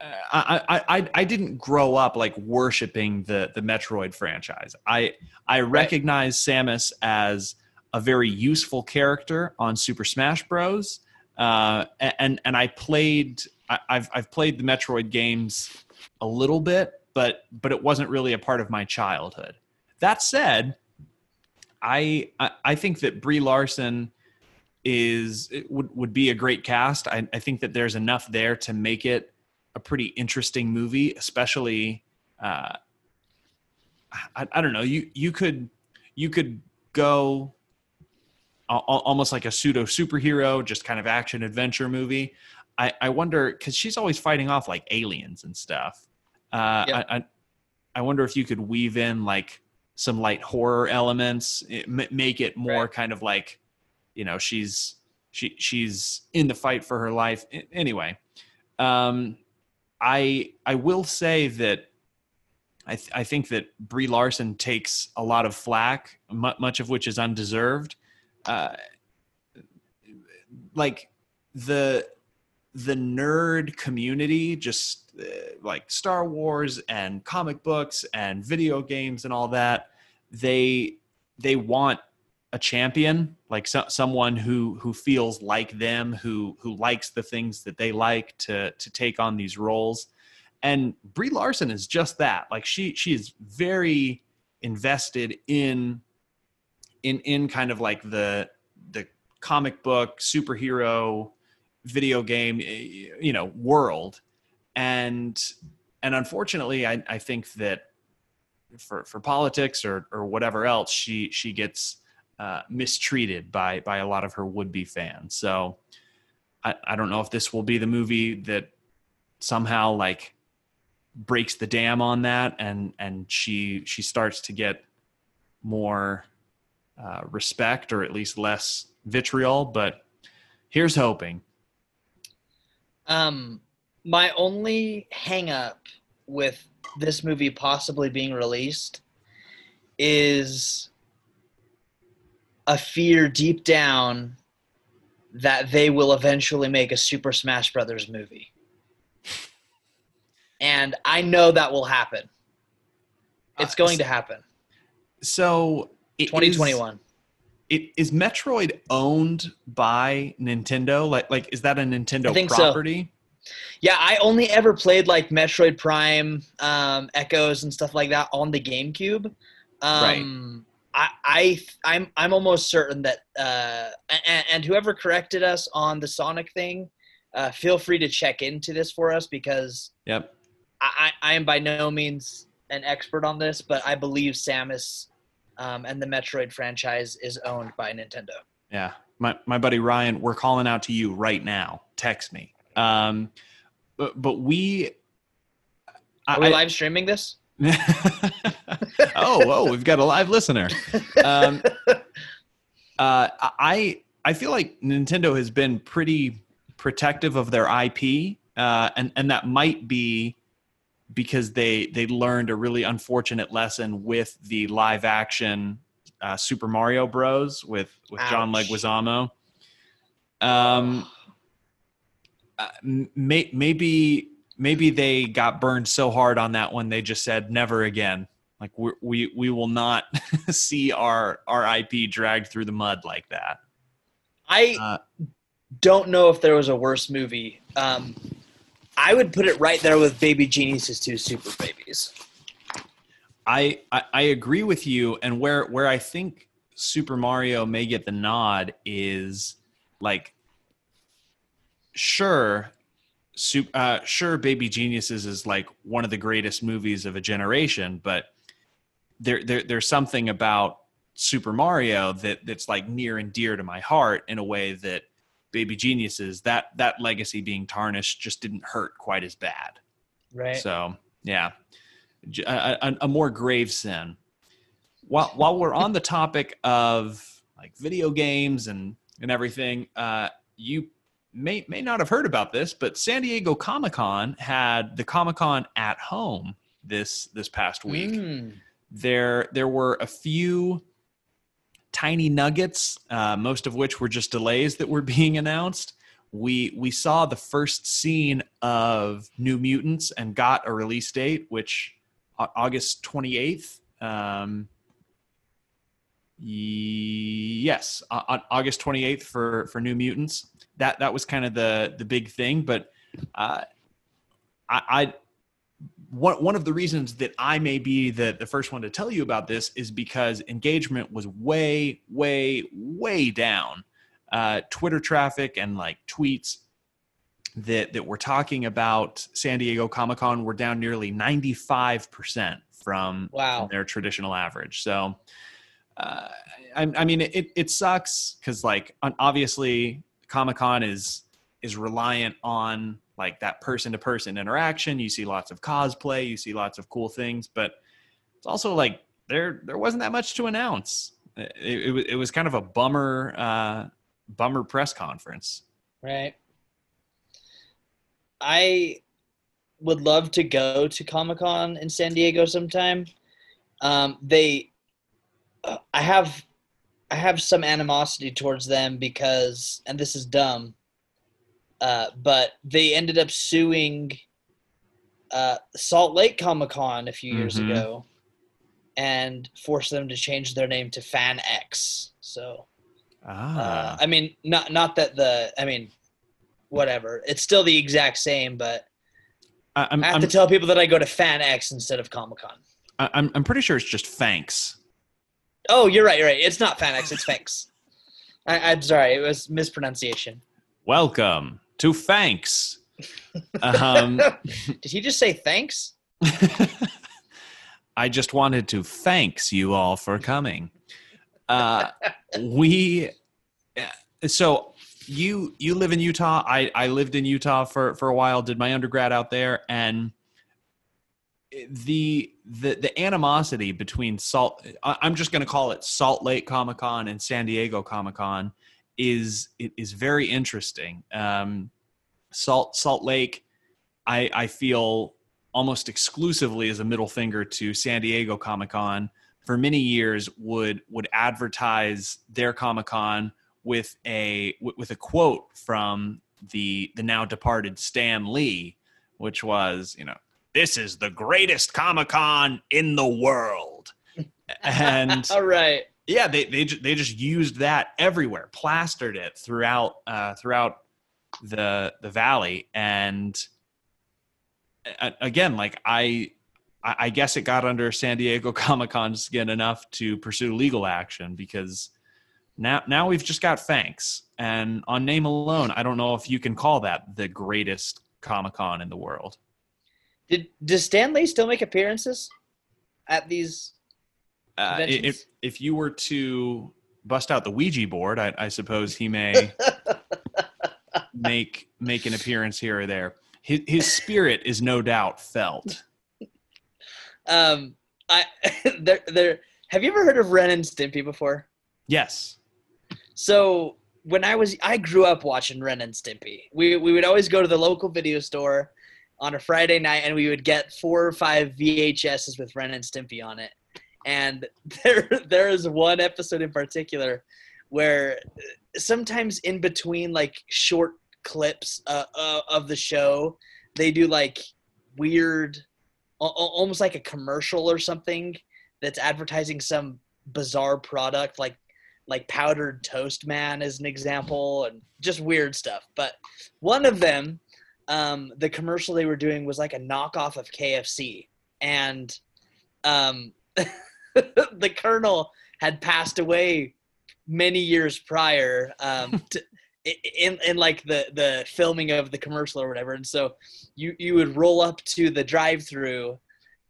I, I I I didn't grow up like worshiping the the Metroid franchise. I I recognize Samus as a very useful character on Super Smash Bros. Uh, and and I played I, I've I've played the Metroid games a little bit, but but it wasn't really a part of my childhood. That said, I I, I think that Brie Larson is would would be a great cast. I, I think that there's enough there to make it a pretty interesting movie, especially. Uh, I, I don't know. You you could you could go al- al- almost like a pseudo superhero, just kind of action adventure movie. I, I wonder because she's always fighting off like aliens and stuff. Uh. I, I I wonder if you could weave in like some light horror elements, it, make it more Right. kind of like, you know, she's she she's in the fight for her life. Anyway, um, I I will say that I th- I think that Brie Larson takes a lot of flack, mu- much of which is undeserved. Uh, like the the nerd community just uh, like Star Wars and comic books and video games and all that they they want a champion like so, someone who who feels like them who who likes the things that they like to to take on these roles. And Brie Larson is just that. Like she she is very invested in in in kind of like the the comic book superhero video game eh, you know world. And and unfortunately i i think that for for politics or or whatever else she she gets uh, mistreated by by a lot of her would be fans. So i i don't know if this will be the movie that somehow like breaks the dam on that and and she she starts to get more uh, respect or at least less vitriol but here's hoping. Um, my only hang up with this movie possibly being released is a fear deep down that they will eventually make a Super Smash Brothers movie. And I know that will happen. It's Uh, going to happen. so it is- 2021. it is Metroid owned by Nintendo? Like like is that a Nintendo think so. property? Yeah, I only ever played like Metroid Prime, um, Echoes, and stuff like that on the GameCube. Um, I, I, I'm, I'm almost certain that, uh, and, and whoever corrected us on the Sonic thing, uh, feel free to check into this for us because Yep. I, I am by no means an expert on this, but I believe Samus um, and the Metroid franchise is owned by Nintendo. Yeah. My my buddy Ryan, we're calling out to you right now. Text me. Um, but but we. Are we I- live streaming this? <laughs> oh, whoa, we've got a live listener. Um, <laughs> uh, I I feel like Nintendo has been pretty protective of their IP, uh, and and that might be because they they learned a really unfortunate lesson with the live action uh, Super Mario Bros. with with John Leguizamo. Um, uh, may, maybe maybe they got burned so hard on that one they just said never again like we we, we will not <laughs> see our our ip dragged through the mud like that I Uh, don't know if there was a worse movie. Um, I would put it right there with Baby Geniuses two super babies. I, I i agree with you and where where i think super mario may get the nod is like sure Su- uh, sure baby geniuses is like one of the greatest movies of a generation but there, there there's something about super mario that that's like near and dear to my heart in a way that baby geniuses that that legacy being tarnished just didn't hurt quite as bad Right. so yeah, a more grave sin. While while we're on the topic of like video games and and everything, uh, you may may not have heard about this, but San Diego Comic Con had the Comic Con at home this this past week Mm. There there were a few tiny nuggets uh, most of which were just delays that were <laughs> being announced. We we saw the first scene of new mutants and got a release date which august 28th um, yes Au- august 28th for for new mutants. That that was kind of the the big thing but uh, I, I one one of the reasons that I may be the the first one to tell you about this is because engagement was way way way down. Uh, Twitter traffic and like tweets that that were talking about San Diego Comic Con were down nearly ninety five percent from Wow. from their traditional average. So, uh, I, I mean, it it sucks because like obviously Comic Con is is reliant on like that person to person interaction. You see lots of cosplay, you see lots of cool things, but it's also like there there wasn't that much to announce. It, it, was- it was kind of a bummer uh, bummer press conference. Right. I would love to go to Comic Con in San Diego sometime. Um, they, uh, I have, I have some animosity towards them because, and this is dumb, uh, but they ended up suing uh, Salt Lake Comic Con a few years Mhm. ago, and forced them to change their name to FanX. So. Ah, Uh, I mean, not not that the. I mean, whatever. It's still the exact same, but I, I'm, I have I'm, to tell people that I go to FanX instead of Comic Con. I'm I'm pretty sure it's just thanks. Oh, you're right. You're right. It's not FanX. It's Fanks. <laughs> I, I'm sorry. It was mispronunciation. Welcome to thanks. Um, <laughs> Did he just say thanks? <laughs> I just wanted to thanks you all for coming. Uh, <laughs> we so you you live in Utah. I I lived in Utah for for a while. Did my undergrad out there, and the the the animosity between Salt. I'm just going to call it Salt Lake Comic Con and San Diego Comic Con is it is very interesting. Um, Salt Salt Lake, I I feel almost exclusively as a middle finger to San Diego Comic Con for many years would would advertise their Comic Con with a with with a quote from the the now departed Stan Lee, which was you know this is the greatest Comic Con in the world, <laughs> and All right. Yeah, they they they just used that everywhere, plastered it throughout uh, throughout the the valley, and again, like I I guess it got under San Diego <laughs> Comic Con's skin enough to pursue legal action because Now, now we've just got Fanks, and on name alone, I don't know if you can call that the greatest Comic Con in the world. Did does Stan Lee still make appearances at these? Uh, if if you were to bust out the Ouija board, I, I suppose he may <laughs> make make an appearance here or there. His, his spirit is no doubt felt. <laughs> Um, I <laughs> there there. Have you ever heard of Ren and Stimpy before? Yes. So when I was, I grew up watching Ren and Stimpy. We we would always go to the local video store on a Friday night, and we would get four or five VHSs with Ren and Stimpy on it. And <laughs> there there is one episode in particular where sometimes in between like short clips uh, uh, of the show, they do like weird, al- al- almost like a commercial or something that's advertising some bizarre product like like powdered toast man as an example and just weird stuff. But one of them um, the commercial they were doing was like a knockoff of kfc and um, <laughs> <laughs> the colonel had passed away many years prior um, <laughs> to, in in like the the filming of the commercial or whatever and so you you would roll up to the drive through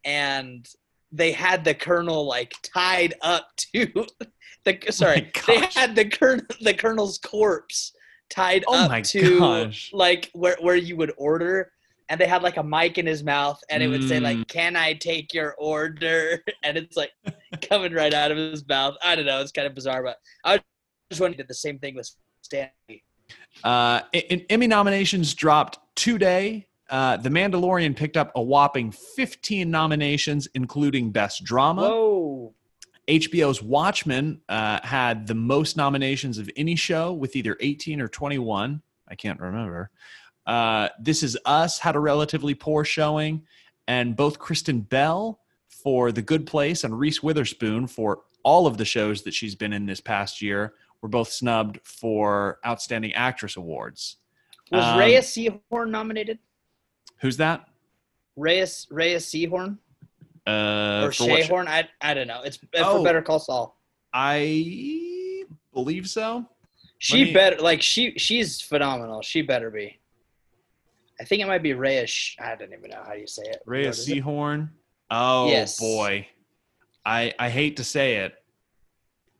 and they had the colonel like tied up to <laughs> the sorry my they had the colonel the colonel's corpse tied Oh up to gosh. like where where you would order and they had like a mic in his mouth and it would say like Mm. can i take your order <laughs> and it's like <laughs> coming right out of his mouth i don't know it's kind of bizarre but i just wanted to do the same thing with Stan Lee Uh, Emmy nominations dropped today. Uh, the Mandalorian picked up a whopping 15 nominations, including Best Drama. whoa HBO's Watchmen uh, had the most nominations of any show with either 18 or 21. I can't remember. Uh, this Is Us had a relatively poor showing, and both Kristen Bell for The Good Place and Reese Witherspoon for all of the shows that she's been in this past year were both snubbed for Outstanding Actress Awards. was Um, reyes Seehorn nominated Who's that? reyes reyes Seehorn Uh, or for? Shayhorn. I I don't know. It's uh, Oh. for Better Call Saul. I believe so. She me- better like she she's phenomenal. She better be. I think it might be Rhea. Sh- I don't even know how you say it. Rhea What is it? Seehorn. Oh Yes. boy. I I hate to say it,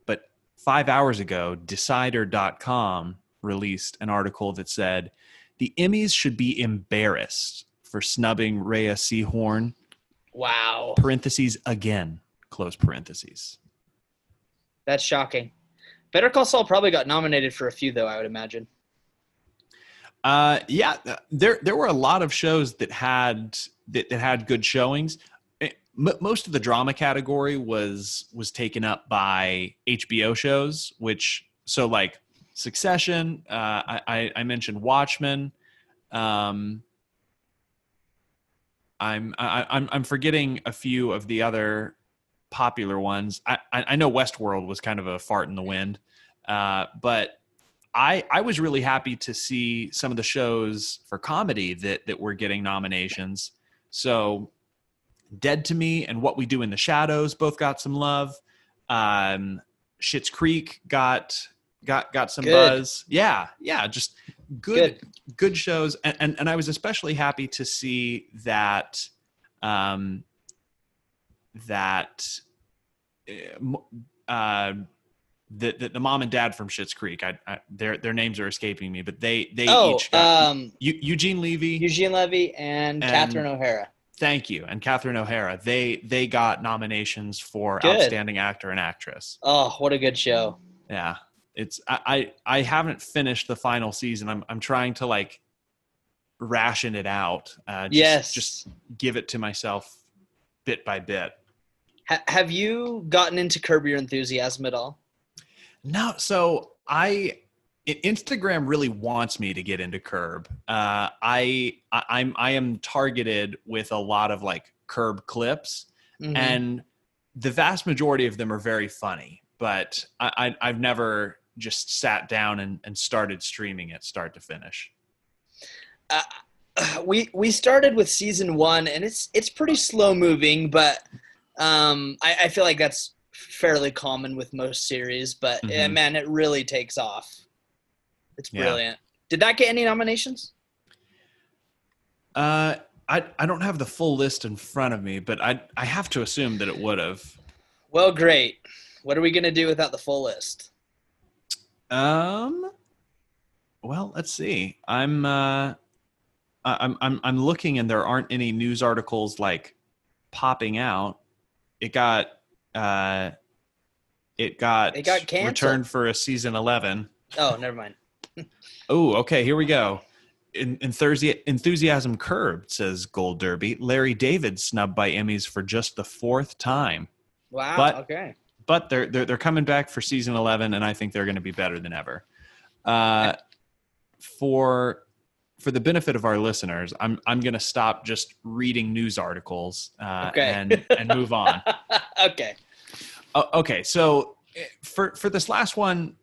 but five hours ago, Decider.com released an article that said the Emmys should be embarrassed for snubbing Rhea Seehorn, Wow, parentheses again, close parentheses. that's shocking. Better Call Saul probably got nominated for a few though. I would imagine. Uh, yeah, there there were a lot of shows that had that, that had good showings. Eh, m- most of the drama category was was taken up by HBO shows, which so like Succession. Uh, I, I I mentioned Watchmen. Um, I'm I, I'm I'm forgetting a few of the other popular ones. I I know Westworld was kind of a fart in the wind, uh, but I I was really happy to see some of the shows for comedy that that were getting nominations. So, Dead to Me and What We Do in the Shadows both got some love. Um, Schitt's Creek got got got some Good. buzz. Yeah, yeah, just good Good. good shows and, and and I was especially happy to see that um that uh, m- uh the, the the mom and dad from Schitt's Creek I, I their their names are escaping me but they they Oh, each got um, Eu- Eugene Levy Eugene Levy and, And- Catherine O'Hara. thank you and Catherine O'Hara they they got nominations for Good. outstanding actor and actress Oh, what a good show! yeah it's I, I i haven't finished the final season i'm i'm trying to like ration it out uh just, yes. just give it to myself bit by bit Ha- have you gotten into Curb Your Enthusiasm at all? No so i instagram really wants me to get into curb uh i, I i'm i am targeted with a lot of like curb clips Mhm. and the vast majority of them are very funny but i, I i've never just sat down and, and started streaming it start to finish <sighs> we we started with season one, and it's it's pretty slow moving, but um, I, I feel like that's fairly common with most series, but eh, Mhm. man, it really takes off. It's Yeah. brilliant. Did that get any nominations? Uh, I I don't have the full list in front of me, but I I have to assume that it would have. Well, great. What are we gonna do without the full list? Um. Well, let's see. I'm uh, I'm I'm I'm looking, and there aren't any news articles like popping out. It got uh, it got It got canceled. returned for a season eleven. Oh, never mind. <laughs> Oh, okay. Here we go. In, enthusi- enthusiasm curbed, says Gold Derby. Larry David snubbed by Emmys for just the fourth time, Wow. But- okay. but they're they're, they're coming back for season eleven, and I think they're going to be better than ever. Uh, <laughs> for for the benefit of our listeners, I'm I'm going to stop just reading news articles uh, Okay. and and move on. <laughs> okay. Oh, okay, so eh, for for this last one,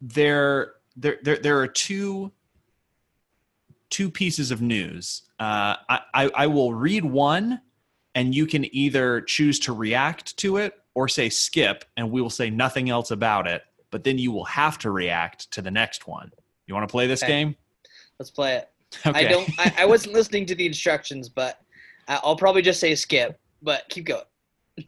there there there, there are two two pieces of news. Uh, I, I I will read one, and you can either choose to react to it or say skip, and we will say nothing else about it. But then you will have to react to the next one. You want to play this Okay. game? Let's play it. <laughs> Okay. I don't. I, I wasn't listening to the instructions, but I'll probably just say skip. But keep going.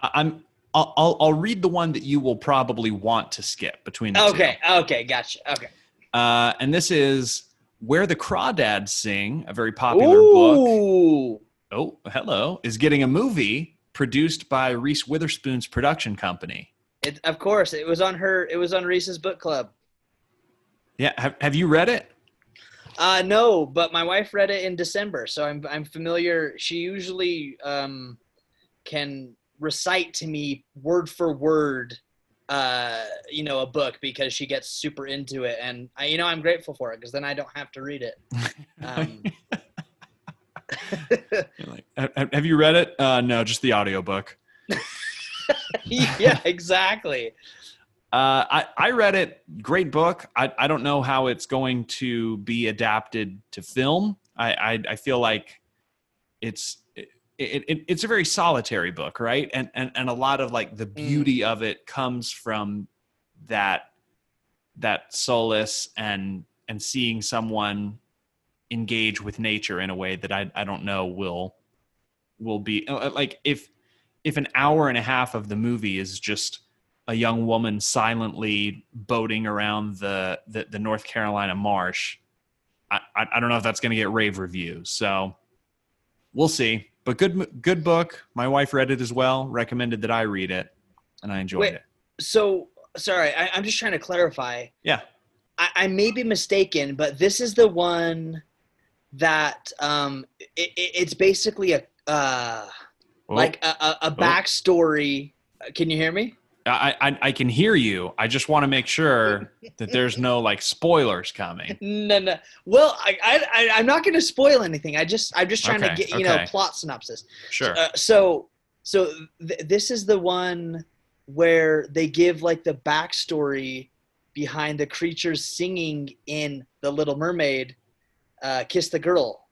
I'm. I'll, I'll I'll read the one that you will probably want to skip between the two. Okay. Okay. Gotcha. Okay. Uh, and this is Where the Crawdads Sing, a very popular book. Ooh. Oh, hello. Is getting a movie produced by Reese Witherspoon's production company. It, of course, it was on her. It was on Reese's book club. Yeah, have, have you read it? Uh, no, but my wife read it in December, so I'm I'm familiar. She usually um, can recite to me word for word, uh, you know, a book because she gets super into it, and I, you know, I'm grateful for it because then I don't have to read it. Um, <laughs> like, "Have- you read it? Uh, no, just the audiobook. <laughs> yeah, exactly. Uh, I, I read it. Great book. I, I don't know how it's going to be adapted to film. I, I, I feel like it's it, it, it's a very solitary book, right? And, and and a lot of like the beauty of it comes from that that solace and and seeing someone engage with nature in a way that I, I don't know will will be uh, like if if an hour and a half of the movie is just a young woman silently boating around the the, the North Carolina marsh. I, I, I don't know if that's going to get rave reviews, so we'll see. But good good book. My wife read it as well. Recommended that I read it, and I enjoyed Wait. it. So sorry, I, I'm just trying to clarify. Yeah. I, I may be mistaken, but this is the one that um, it, it, it's basically a uh, Oh, like a, a, a backstory. Can you hear me? I, I I can hear you. I just want to make sure <laughs> that there's no like spoilers coming. No, no. Well, I, I, I'm not going to spoil anything. I just, I'm just trying Okay, to get you know plot synopsis. Sure. Uh, so, so th- this is the one where they give like the backstory behind the creatures singing in The Little Mermaid, uh, "Kiss the Girl."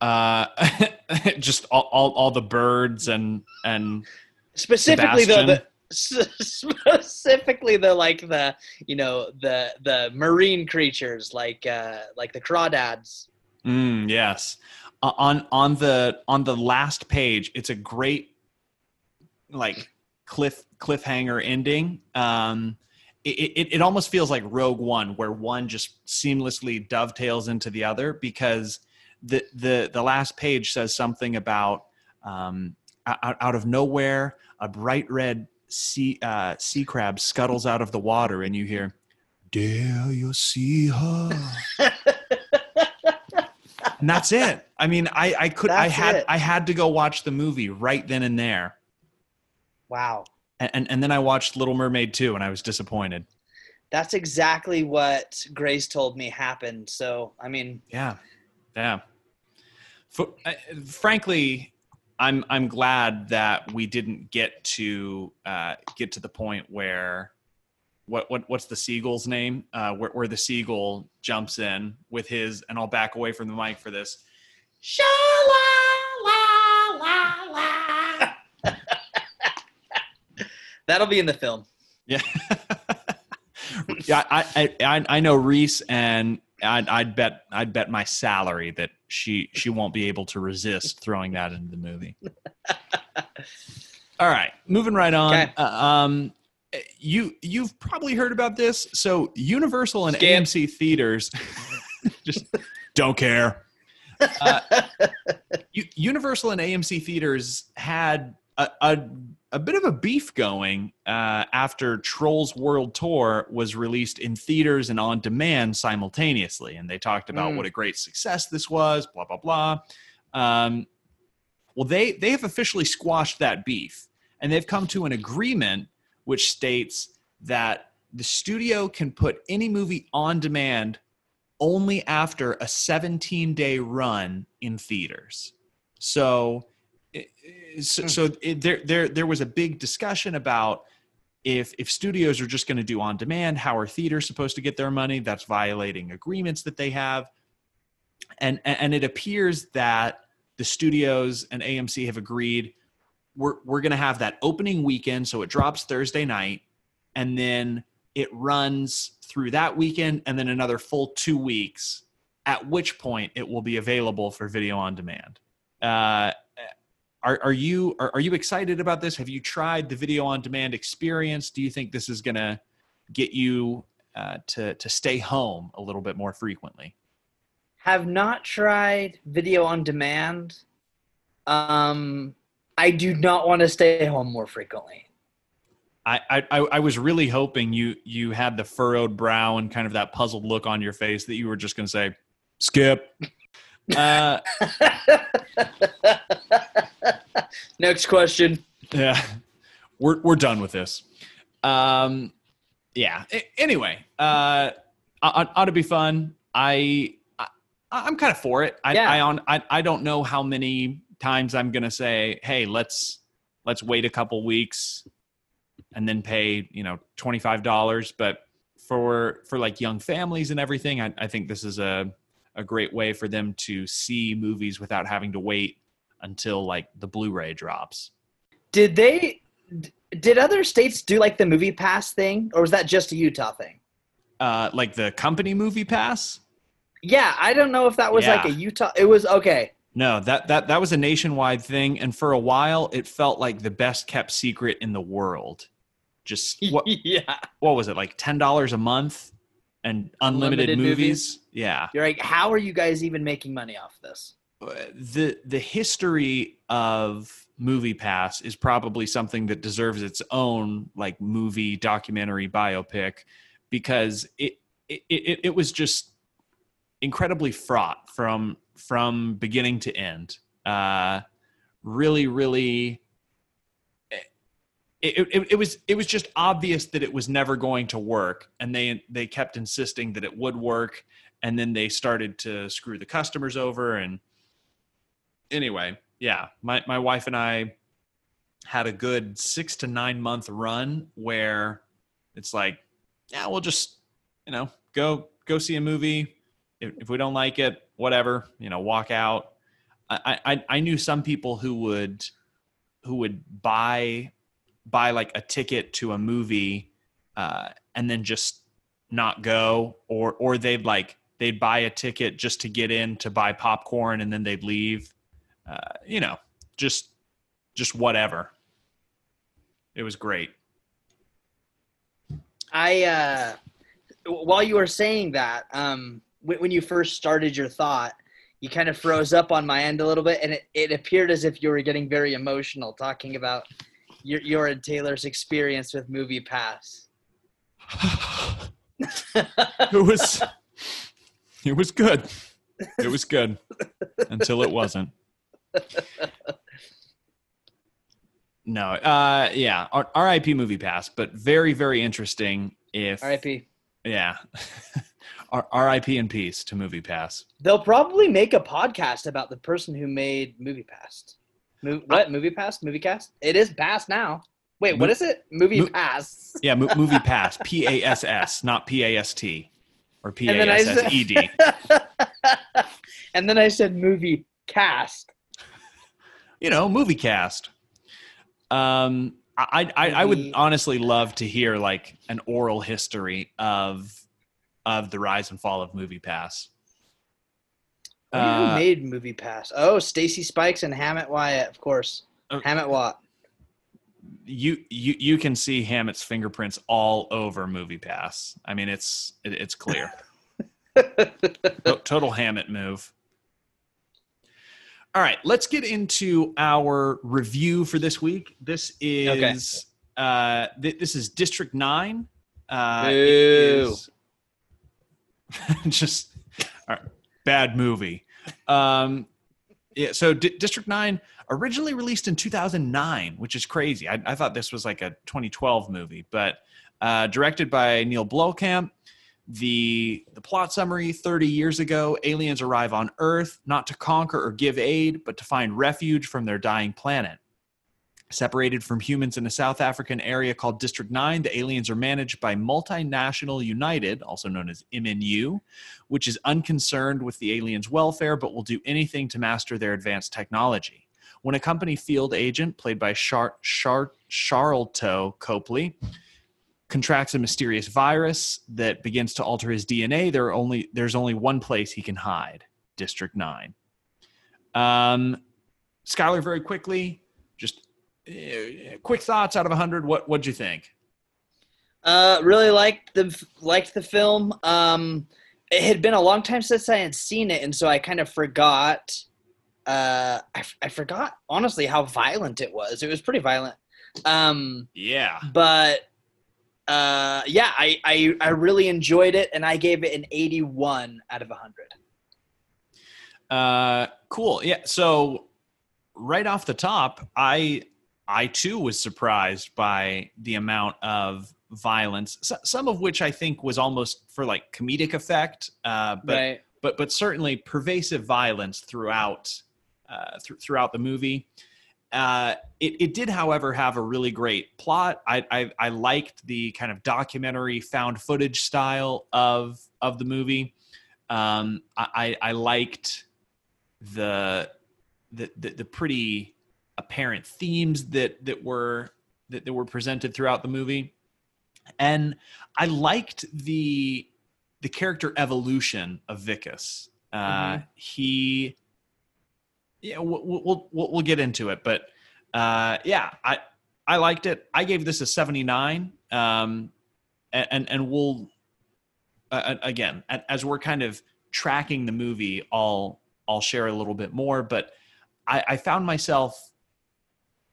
Uh, <laughs> just all, all all the birds and and Specifically, though, Sebastian. the <laughs> specifically the like the you know the the marine creatures like uh like the crawdads. Mm, yes. Uh, on on the on the last page, it's a great like cliff cliffhanger ending. Um, it, it it almost feels like Rogue One, where one just seamlessly dovetails into the other because the the the last page says something about um, out, out of nowhere a bright red sea uh, sea crab scuttles out of the water, and you hear, "Dare you see her?" and that's it. I mean, I I could I had it. I had to go watch the movie right then and there, Wow. and and, and then I watched Little Mermaid too, and I was disappointed. That's exactly what Grace told me happened. So, I mean, Yeah, yeah. For, uh, frankly, I'm I'm glad that we didn't get to uh, get to the point where what what what's the seagull's name? Uh, where where the seagull jumps in with his, and I'll back away from the mic for this. Sha la la la la. <laughs> That'll be in the film. Yeah. <laughs> yeah, I, I I know Reese, and I'd, I'd bet I'd bet my salary that she she won't be able to resist throwing that into the movie. <laughs> All right, moving right on. Okay. Uh, um, you you've probably heard about this. So Universal and Skip. AMC theaters <laughs> just don't care. Uh, <laughs> Universal and AMC theaters had a, a, a bit of a beef going uh, after Trolls World Tour was released in theaters and on demand simultaneously. And they talked about Mm. what a great success this was, blah, blah, blah. Um, well, they, they have officially squashed that beef and they've come to an agreement which states that the studio can put any movie on demand only after a 17 day run in theaters. So, so, so it, there, there, there was a big discussion about if if studios are just going to do on demand, how are theaters supposed to get their money? That's violating agreements that they have, and and it appears that the studios and AMC have agreed we're we're going to have that opening weekend, so it drops Thursday night, and then it runs through that weekend, and then another full two weeks. At which point it will be available for video on demand. Uh, are, are you are, are you excited about this? Have you tried the video on demand experience? Do you think this is going to get you uh, to to stay home a little bit more frequently? Have not tried video on demand. Um, I do not want to stay home more frequently. I, I I- was really hoping you you had the furrowed brow and kind of that puzzled look on your face that you were just going to say skip. <laughs> Uh, <laughs> <laughs> Next question. yeah, we're we're done with this. Um, yeah. A- anyway, uh, ought, ought to be fun. I, I I'm kind of for it. I Yeah. I on I I don't know how many times I'm gonna say, hey, let's let's wait a couple weeks and then pay you know twenty five dollars, but for for like young families and everything, I, I think this is a a great way for them to see movies without having to wait until like the Blu-ray drops. Did they? Did other states do like the movie pass thing, or was that just a Utah thing? uh like the company movie pass Yeah, I don't know if that was like a Utah. It was okay. no that that that was a nationwide thing and for a while it felt like the best kept secret in the world just <laughs> what yeah, what was it like $10 a month and unlimited, Unlimited movies? movies? yeah you're like, how are you guys even making money off this? The the history of movie pass is probably something that deserves its own like movie documentary biopic because it it, it, it was just incredibly fraught from from beginning to end. Uh really really it, it, it was it was just obvious that it was never going to work and they they kept insisting that it would work and then they started to screw the customers over and anyway yeah my, my wife and i had a good six to nine month run where it's like yeah we'll just you know go go see a movie. If, if we don't like it whatever you know walk out. I, I i knew some people who would who would buy buy like a ticket to a movie uh, and then just not go or or they'd like they'd buy a ticket just to get in to buy popcorn and then they'd leave uh, you know just just whatever. It was great. I uh, while you were saying that, um, when, you first started your thought, you kind of froze up on my end a little bit, and it, it appeared as if you were getting very emotional talking about your your and Taylor's experience with Movie Pass. it was it was good. It was good. Until it wasn't no uh yeah R- rip movie pass but very very interesting if R.I.P. yeah <laughs> R- rip in peace to movie pass They'll probably make a podcast about the person who made Movie Pass. Mo- what Movie Pass? Movie Cast? It is Pass now. Wait, what Mo- is it? Movie Mo- Pass. yeah mo- <laughs> movie pass p-a-s-s not p-a-s-t or And then p-a-s-s-e-d <laughs> and then I said Movie Cast. You know, movie cast. Um, I, I, I would honestly love to hear like an oral history of of the rise and fall of Movie Pass. Uh, who made Movie Pass? Oh, Stacy Spikes and Hamet Wyatt, of course. Oh. Hamet Watt. you you you can see Hamet's fingerprints all over Movie Pass. I mean, it's it, it's clear. <laughs> To- Total Hamet move. All right, let's get into our review for this week. This is uh th- this is District 9. Uh is <laughs> just all right, bad movie. Um yeah, so D- District 9 originally released in 2009, which is crazy. I, I thought this was like a 2012 movie, but uh, directed by Neil Blomkamp. The the plot summary: 30 years ago, aliens arrive on Earth not to conquer or give aid, but to find refuge from their dying planet. Separated from humans in a South African area called District 9, the aliens are managed by Multinational United, also known as MNU, which is unconcerned with the aliens' welfare but will do anything to master their advanced technology. When a company field agent, played by Char- Char- Sharlto Copley, contracts a mysterious virus that begins to alter his DNA, there are only there's only one place he can hide: District Nine. Um, Skylar, very quickly, just uh, quick thoughts out of hundred. What what'd you think? Uh, really liked the liked the film. Um, it had been a long time since I had seen it, and so I kind of forgot. Uh, I, f- I forgot honestly how violent it was. It was pretty violent. Um, Yeah, but uh, yeah, I, I I really enjoyed it, and I gave it an eighty-one out of hundred. Uh, cool. Yeah. So right off the top, I I too was surprised by the amount of violence, some of which I think was almost for like comedic effect, uh, but right. but but certainly pervasive violence throughout uh, th- throughout the movie. Uh, it, it did, however, have a really great plot. I, I I liked the kind of documentary found footage style of of the movie. Um, I, I liked the the the, the pretty apparent themes that that were that, that were presented throughout the movie, and I liked the the character evolution of Wikus. Uh, He, yeah, we'll, we'll we'll we'll get into it, but uh, yeah, I I liked it. I gave this a seventy nine, um, and and, we'll uh, again as we're kind of tracking the movie, I'll I'll share a little bit more, but I, I found myself,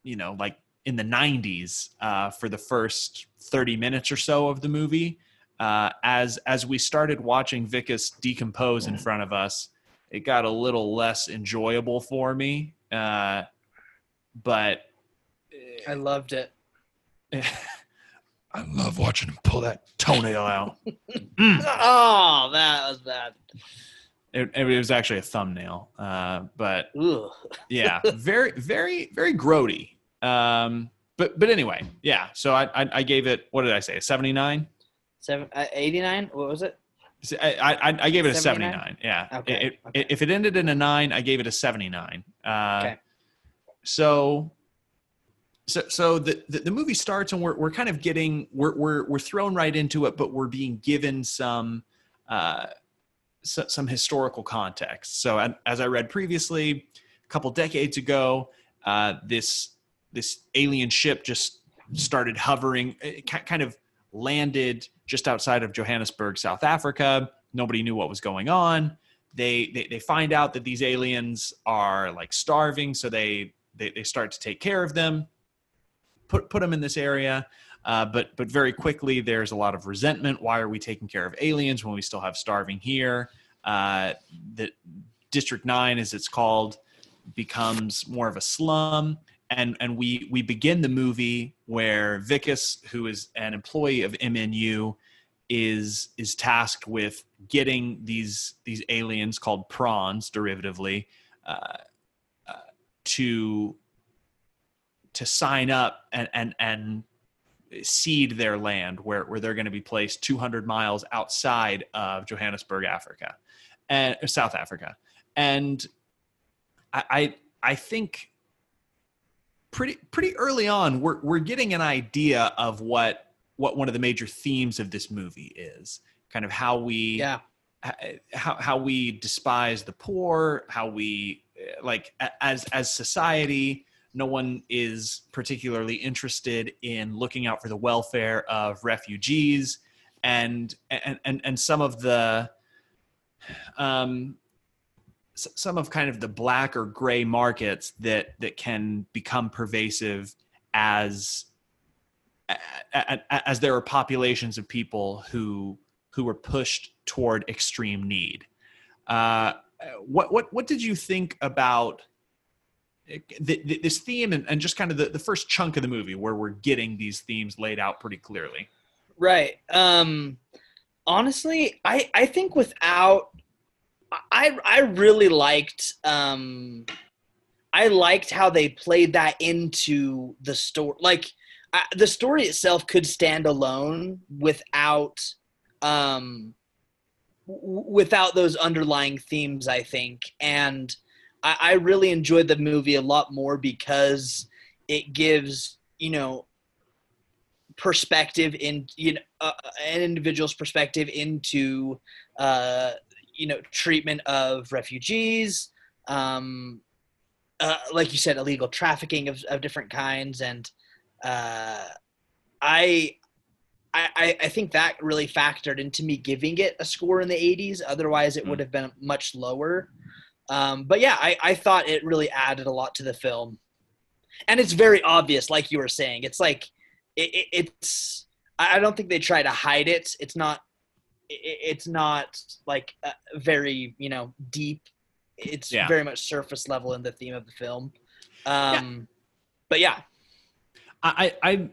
you know, like in the 90s uh, for the first 30 minutes or so of the movie. Uh, as as we started watching Wikus decompose in front of us, it got a little less enjoyable for me. Uh, but I loved it. <laughs> I love watching him pull that toenail out. <laughs> Oh, that was bad. It, it was actually a thumbnail, uh, but yeah, <laughs> very, very, very grody. Um, but but anyway, yeah. So I, I I gave it. What did I say? Seventy nine. Seven, uh, 89? What was it? I, I I gave it a seventy 79? Yeah. Okay, It- it- okay. If it ended in a nine, I gave it a seventy nine. Uh, Okay. So. So, so the, the, the movie starts and we're, we're kind of getting we're, we're we're thrown right into it, but we're being given some uh, so, some historical context. So, as I read previously, a couple decades ago, uh, this this alien ship just started hovering, it kind of landed just outside of Johannesburg, South Africa. Nobody knew what was going on. They they, they find out that these aliens are like starving, so they they, they start to take care of them, put put them in this area. Uh, but but very quickly, there's a lot of resentment. Why are we taking care of aliens when we still have starving here? Uh, the District Nine, as it's called, becomes more of a slum, and and we we begin the movie where Wikus, who is an employee of MNU, is is tasked with getting these these aliens called prawns, derivatively, uh, uh, to to sign up and and and cede their land where, where they're going to be placed 200 miles outside of Johannesburg, Africa, and South Africa. And I, I, I think pretty pretty early on, we're we're getting an idea of what what one of the major themes of this movie is. Kind of how we Yeah. how how we despise the poor, how we uh, like as as society, no one is particularly interested in looking out for the welfare of refugees, and and and, and some of the um some of kind of the black or gray markets that that can become pervasive as as there are populations of people who who were pushed toward extreme need. Uh, what what what did you think about th- th- this theme and, and just kind of the, the first chunk of the movie where we're getting these themes laid out pretty clearly? Right. Um honestly, I I think without I I really liked um I liked how they played that into the story. Like I, the story itself could stand alone without um w- without those underlying themes, I think. And I, I really enjoyed the movie a lot more because it gives, you know, perspective in you know uh, an individual's perspective into uh, you know treatment of refugees um, uh, like you said illegal trafficking of, of different kinds and uh, I, I I think that really factored into me giving it a score in the 80s otherwise it Mm. would have been much lower um, but yeah I, I thought it really added a lot to the film and it's very obvious like you were saying it's like it, it, it's I don't think they try to hide it. It's not it, it's not like uh, very you know deep. It's Yeah. very much surface level in the theme of the film. Um, But yeah, I I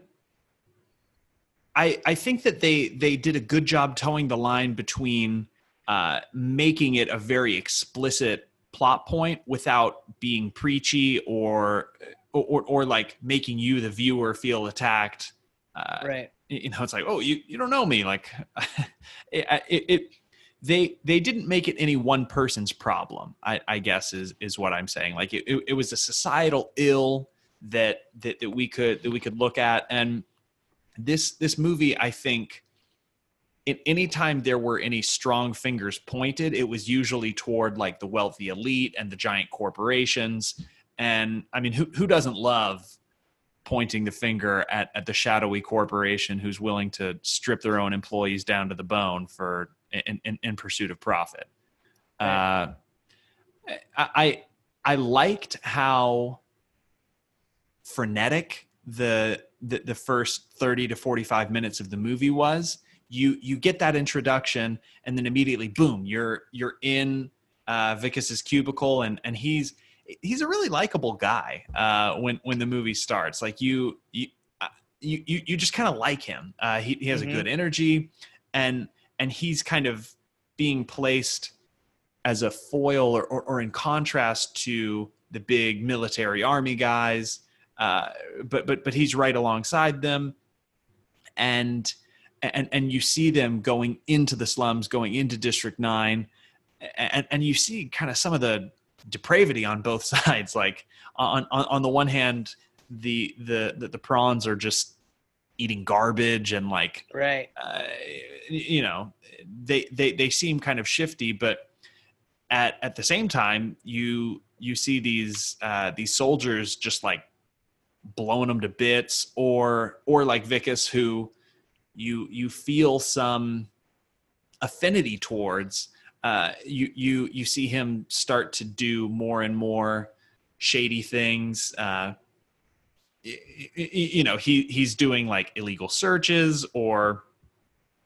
I I think that they they did a good job toeing the line between uh, making it a very explicit plot point without being preachy or or or like making you the viewer feel attacked. Uh, right. you know it's like oh you, you don't know me like <laughs> it, it, it they they didn't make it any one person's problem i, I guess is is what i'm saying like it, it, it was a societal ill that, that that we could that we could look at. And this this movie i think in any time there were any strong fingers pointed it was usually toward like the wealthy elite and the giant corporations. And i mean who who doesn't love pointing the finger at, at the shadowy corporation who's willing to strip their own employees down to the bone for in, in, in pursuit of profit. Uh, I, I I liked how frenetic the, the the first 30 to 45 minutes of the movie was. You you get that introduction and then immediately boom, you're you're in uh Wikus's cubicle and and he's he's a really likable guy uh, when when the movie starts. Like you you uh, you you, just kind of like him. Uh, he he has Mhm. a good energy, and and he's kind of being placed as a foil or, or, or in contrast to the big military army guys. Uh, but but but he's right alongside them, and and and you see them going into the slums, going into District Nine, and and you see kind of some of the depravity on both <laughs> sides. Like on on, on the one hand, the, the the the prawns are just eating garbage and like Right. uh, you know they they they seem kind of shifty, but at at the same time you you see these uh, these soldiers just like blowing them to bits, or or like Wikus who you you feel some affinity towards uh, you you you see him start to do more and more shady things. Uh, y- y- y- you know, he he's doing like illegal searches, or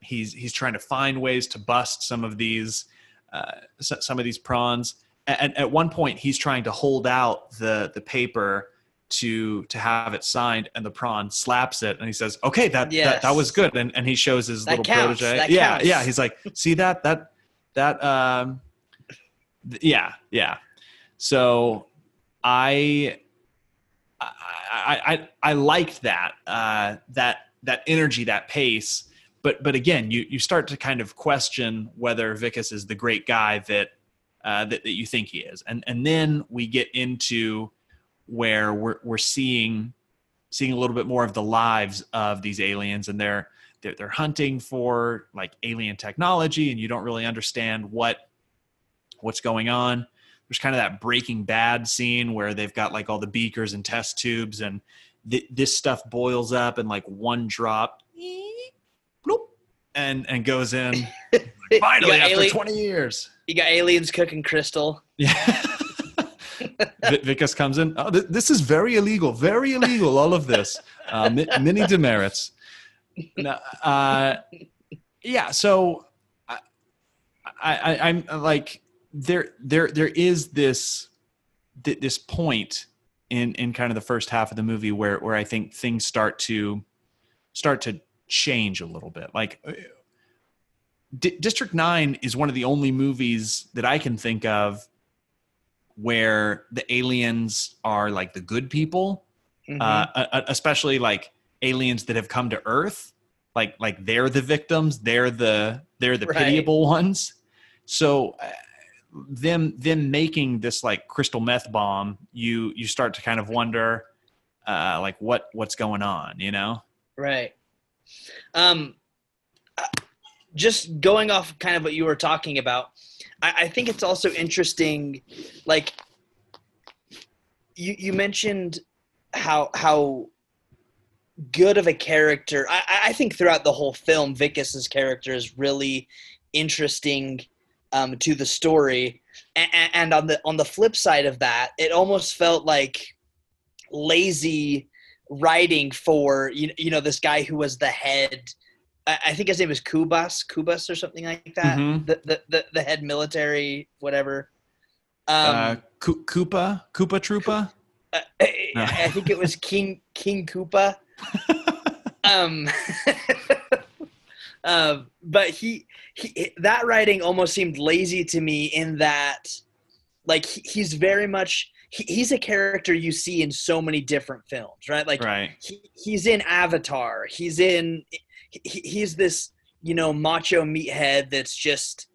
he's he's trying to find ways to bust some of these uh, some of these prawns. And at one point, he's trying to hold out the the paper to to have it signed, and the prawn slaps it, and he says, "Okay, that that, that was good." And and he shows his That little counts. protege. That yeah, counts. yeah. He's like, "See that that that um th- yeah yeah so i i i i, I liked that uh that that energy that pace but but again you you start to kind of question whether wikus is the great guy that uh that, that you think he is and and then we get into where we're we're seeing seeing a little bit more of the lives of these aliens and they're they're, they're hunting for like alien technology and you don't really understand what what's going on. There's kind of that breaking bad scene where they've got like all the beakers and test tubes and th- this stuff boils up and like one drop and and goes in. <laughs> Finally after alien- 20 years. You got aliens cooking crystal. <laughs> yeah Vi- Vickers comes in. Oh, th- this is very illegal. Very illegal. All of this. Uh, many demerits. Uh, yeah. So I, I, I'm like there. There. There is this th- this point in in kind of the first half of the movie where where I think things start to start to change a little bit. Like uh, D- District Nine is one of the only movies that I can think of where the aliens are like the good people, Mhm. uh, uh, especially like aliens that have come to Earth. Like like they're the victims. They're the they're the Right. pitiable ones. So uh, them them making this like crystal meth bomb, you you start to kind of wonder, uh, like what what's going on, you know? Right. Um, uh, just going off kind of what you were talking about, I, I think it's also interesting. Like you, you mentioned how how good of a character. I, I- think throughout the whole film, Wikus's character is really interesting um, to the story. And, and on the on the flip side of that, it almost felt like lazy writing for you, you know this guy who was the head I, think his name is Koobus Koobus or something like that Mhm. the, the, the the head military whatever um uh, Ku- Koopa, Koopa Troopa. I, I- I think it was <laughs> King King Koopa um <laughs> um but he, he that writing almost seemed lazy to me in that like he, he's very much he, he's a character you see in so many different films right like right. he, he's in Avatar. He's in. He, he's this you know macho meathead that's just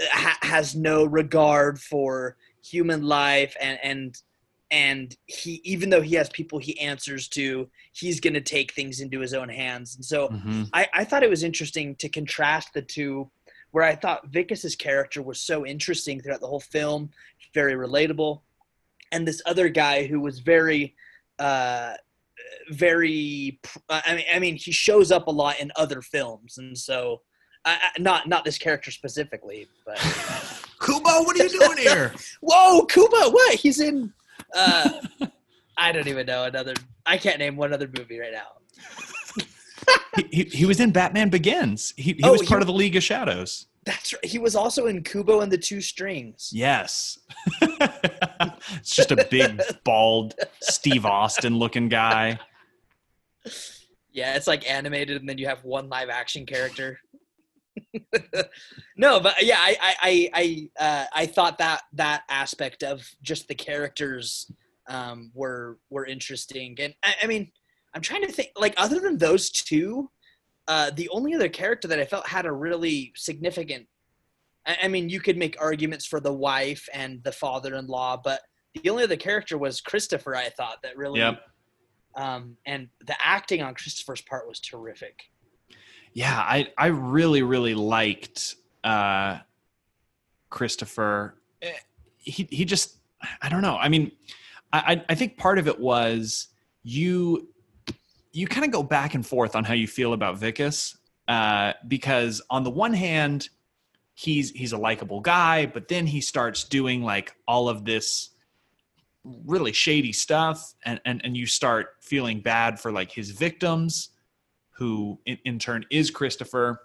ha, has no regard for human life and and and he even though he has people he answers to, he's gonna take things into his own hands. And so Mhm. I, I thought it was interesting to contrast the two, where I thought Wikus's character was so interesting throughout the whole film, very relatable, and this other guy who was very, uh, very. I mean, I mean, he shows up a lot in other films, and so. I, I- not not this character specifically, but <laughs> Kubo, what are you doing here? <laughs> whoa, Kuba, what? He's in. Uh, I don't even know another. I can't name one other movie right now. <laughs> he, he, he was in Batman Begins. He, he Oh, was he- part of the League of Shadows. That's right. He was also in Kubo and the Two Strings. Yes. <laughs> it's just a big, bald, Steve Austin looking guy. Yeah, it's like animated, and then you have one live action character. <laughs> no, but yeah, I I I I, uh, I thought that that aspect of just the characters um, were were interesting, and I, I mean, I'm trying to think like other than those two, uh, the only other character that I felt had a really significant. I, I mean, you could make arguments for the wife and the father-in-law, but the only other character was Christopher. I thought that really Yep. um, and the acting on Christopher's part was terrific. Yeah, I, I really, really liked uh, Christopher. Eh, He, he just, I don't know. I mean, I- I think part of it was you, you kind of go back and forth on how you feel about Wikus, uh, because on the one hand, he's he's a likable guy, but then he starts doing like all of this really shady stuff, and and and you start feeling bad for like his victims, who in, in turn is Christopher.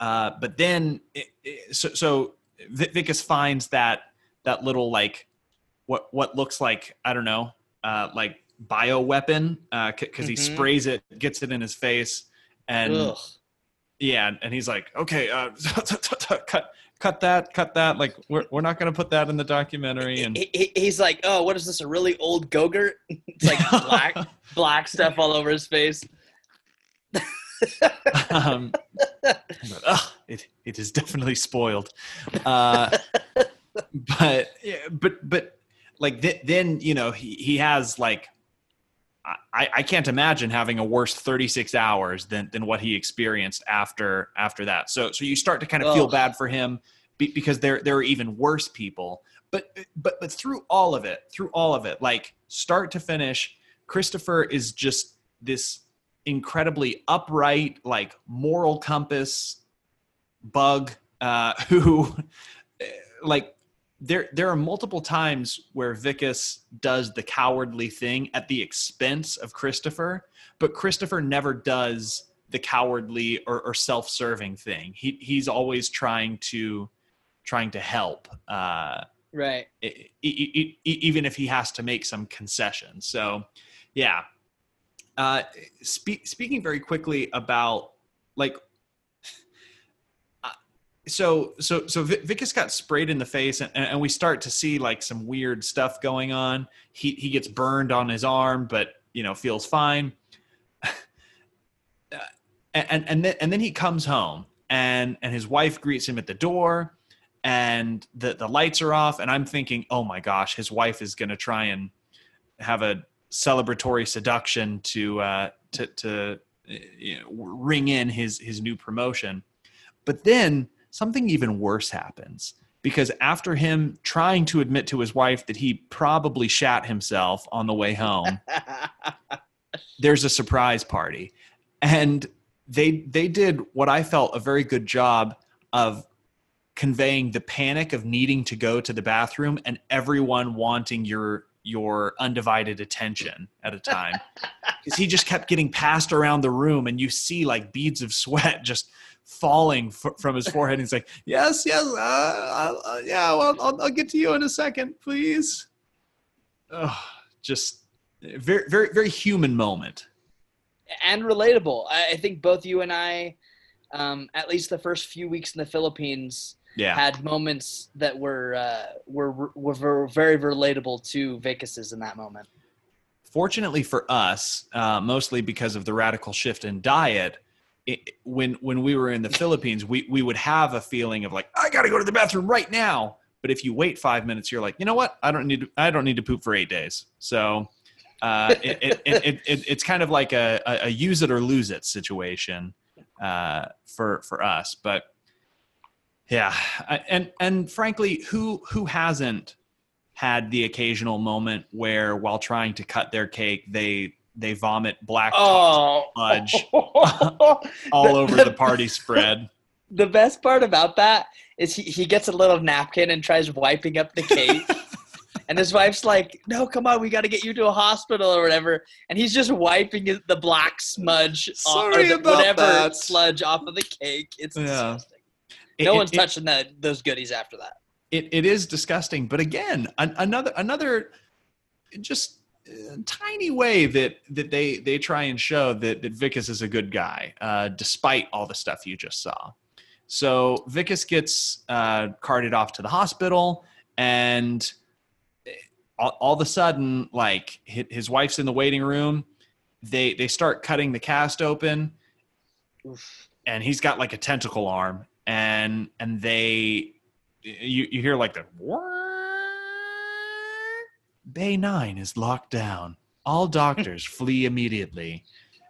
Uh, but then, it, it- so so Vi- Wikus finds that that little like what what looks like I don't know uh, like bio weapon because he Mhm. sprays it, gets it in his face, and Ugh. yeah, and he's like, okay, uh, <laughs> cut, cut that, cut that. Like, we're we're not going to put that in the documentary. And He, he- he's like, "Oh, what is this? A really old Gogurt? <laughs> It's like <laughs> black, black stuff all over his face." um, but, it it is definitely spoiled. Uh, but yeah, but but like th- then you know he he has like I, I can't imagine having a worse 36 hours than than what he experienced after after that. So so you start to kind of feel bad for him be, because there there are even worse people. But but but through all of it, through all of it, like start to finish, Christopher is just this incredibly upright, like moral compass bug uh, <laughs> who like there there are multiple times where Wikus does the cowardly thing at the expense of Christopher, but Christopher never does the cowardly or, or self-serving thing. He he's always trying to trying to help, uh, Right. e- e- e- even if he has to make some concessions. So, yeah. Uh, spe- speaking very quickly about like so so so Vi- Wikus got sprayed in the face, and, and we start to see like some weird stuff going on. He he gets burned on his arm, but you know feels fine. <sighs> And and then and then he comes home, and and his wife greets him at the door, and the the lights are off, and I'm thinking, oh my gosh, his wife is going to try and have a celebratory seduction to uh, to to uh, you know, ring in his his new promotion. But then something even worse happens because after him trying to admit to his wife that he probably shat himself on the way home, <laughs> there's a surprise party. And they they did what I felt a very good job of conveying the panic of needing to go to the bathroom and everyone wanting your your undivided attention at a time <laughs> because he just kept getting passed around the room and you see like beads of sweat just falling f- from his forehead. He's like, "Yes, yes, uh, I'll, uh, yeah, well, I'll, I'll get to you in a second, please." Oh, just very, very, very human moment. and relatable. I, I think both you and I, um, at least the first few weeks in the Philippines, Yeah, had moments that were uh, were were very relatable to Wikus's in that moment. fortunately for us, uh, mostly because of the radical shift in diet. It, when when we were in the Philippines, we we would have a feeling of like I got to go to the bathroom right now. But if you wait five minutes, you're like, you know what? I don't need to, I don't need to poop for eight days. So uh, it, it, it, it, it, it's kind of like a, a, use it or lose it situation uh, for for us. But yeah, and and frankly, who who hasn't had the occasional moment where while trying to cut their cake, they they vomit black Oh, fudge <laughs> all over the party spread. <laughs> The best part about that is he, he gets a little napkin and tries wiping up the cake. <laughs> and his wife's like, No, come on, we got to get you to a hospital or whatever. And he's just wiping the black smudge off, or Sorry the, about whatever that. sludge off of the cake. It's Yeah. disgusting. It- No it- one's it- touching that, those goodies after that. it, it is disgusting but again an, another another just tiny way that that they they try and show that that Wikus is a good guy uh, despite all the stuff you just saw. So Wikus gets uh, carted off to the hospital and all, all of a sudden like his wife's in the waiting room. They they start cutting the cast open. Oof. and he's got like a tentacle arm. And and they you you hear like the bay 9 is locked down. All doctors <laughs> flee immediately.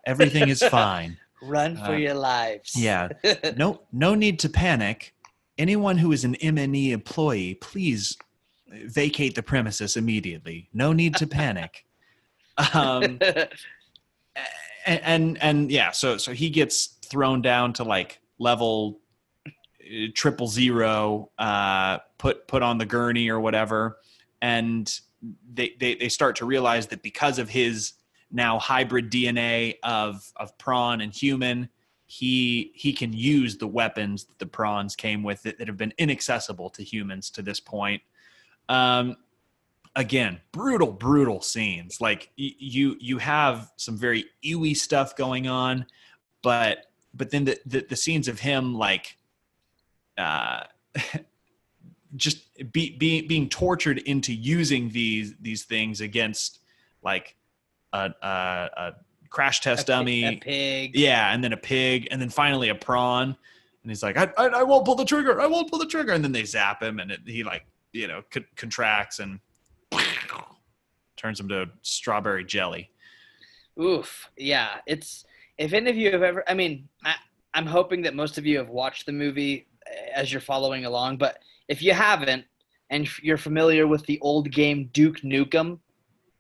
Everything is fine. <laughs> Run for Uh, your lives. yeah. <laughs> No no need to panic. Anyone who is an MNU employee please vacate the premises immediately. No need to panic. Um and, and and yeah so so he gets thrown down to like level uh, triple zero uh put put on the gurney or whatever. And they, they they start to realize that because of his now hybrid dna of of prawn and human he he can use the weapons that the prawns came with that, that have been inaccessible to humans to this point. Um again brutal brutal scenes. Like y- you you have some very ewy stuff going on but but then the the, the scenes of him like uh <laughs> just be, be, being tortured into using these these things against like a, a, a crash test pi- dummy A pig. yeah, and then a pig, and then finally a prawn. And he's like, I, I, I won't pull the trigger. I won't pull the trigger. And then they zap him, and it, he like, you know, c- contracts and <laughs> turns him to strawberry jelly. Oof. Yeah. It's if any of you have ever. I mean, I, I'm hoping that most of you have watched the movie as you're following along. But if you haven't, and you're familiar with the old game Duke Nukem,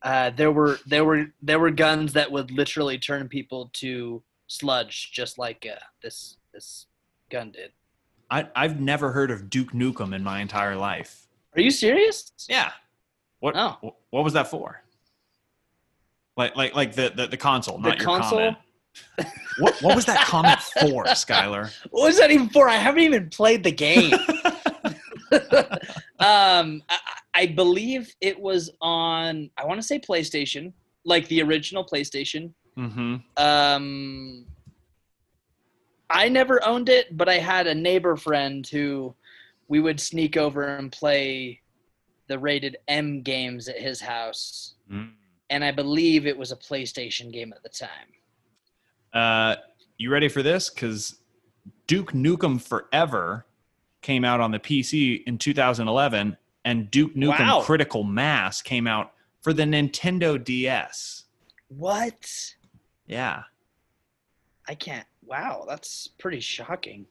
uh, there were there were there were guns that would literally turn people to sludge, just like uh, this this gun did. I, I've never heard of Duke Nukem in my entire life. Are you serious? Yeah. What Oh. what was that for? Like like like the the, the console, The not your console? comment. What what was that comment for, Skylar? What was that even for? I haven't even played the game. <laughs> um, I, I believe it was on. I want to say PlayStation, like the original PlayStation. mm-hmm. Um, I never owned it, but I had a neighbor friend who we would sneak over and play the rated M games at his house, Mm. and I believe it was a PlayStation game at the time. Uh, you ready for this? Because Duke Nukem Forever came out on the PC in 2011, and Duke Nukem Wow. Critical Mass came out for the Nintendo DS. What? Yeah. I can't. Wow, that's pretty shocking.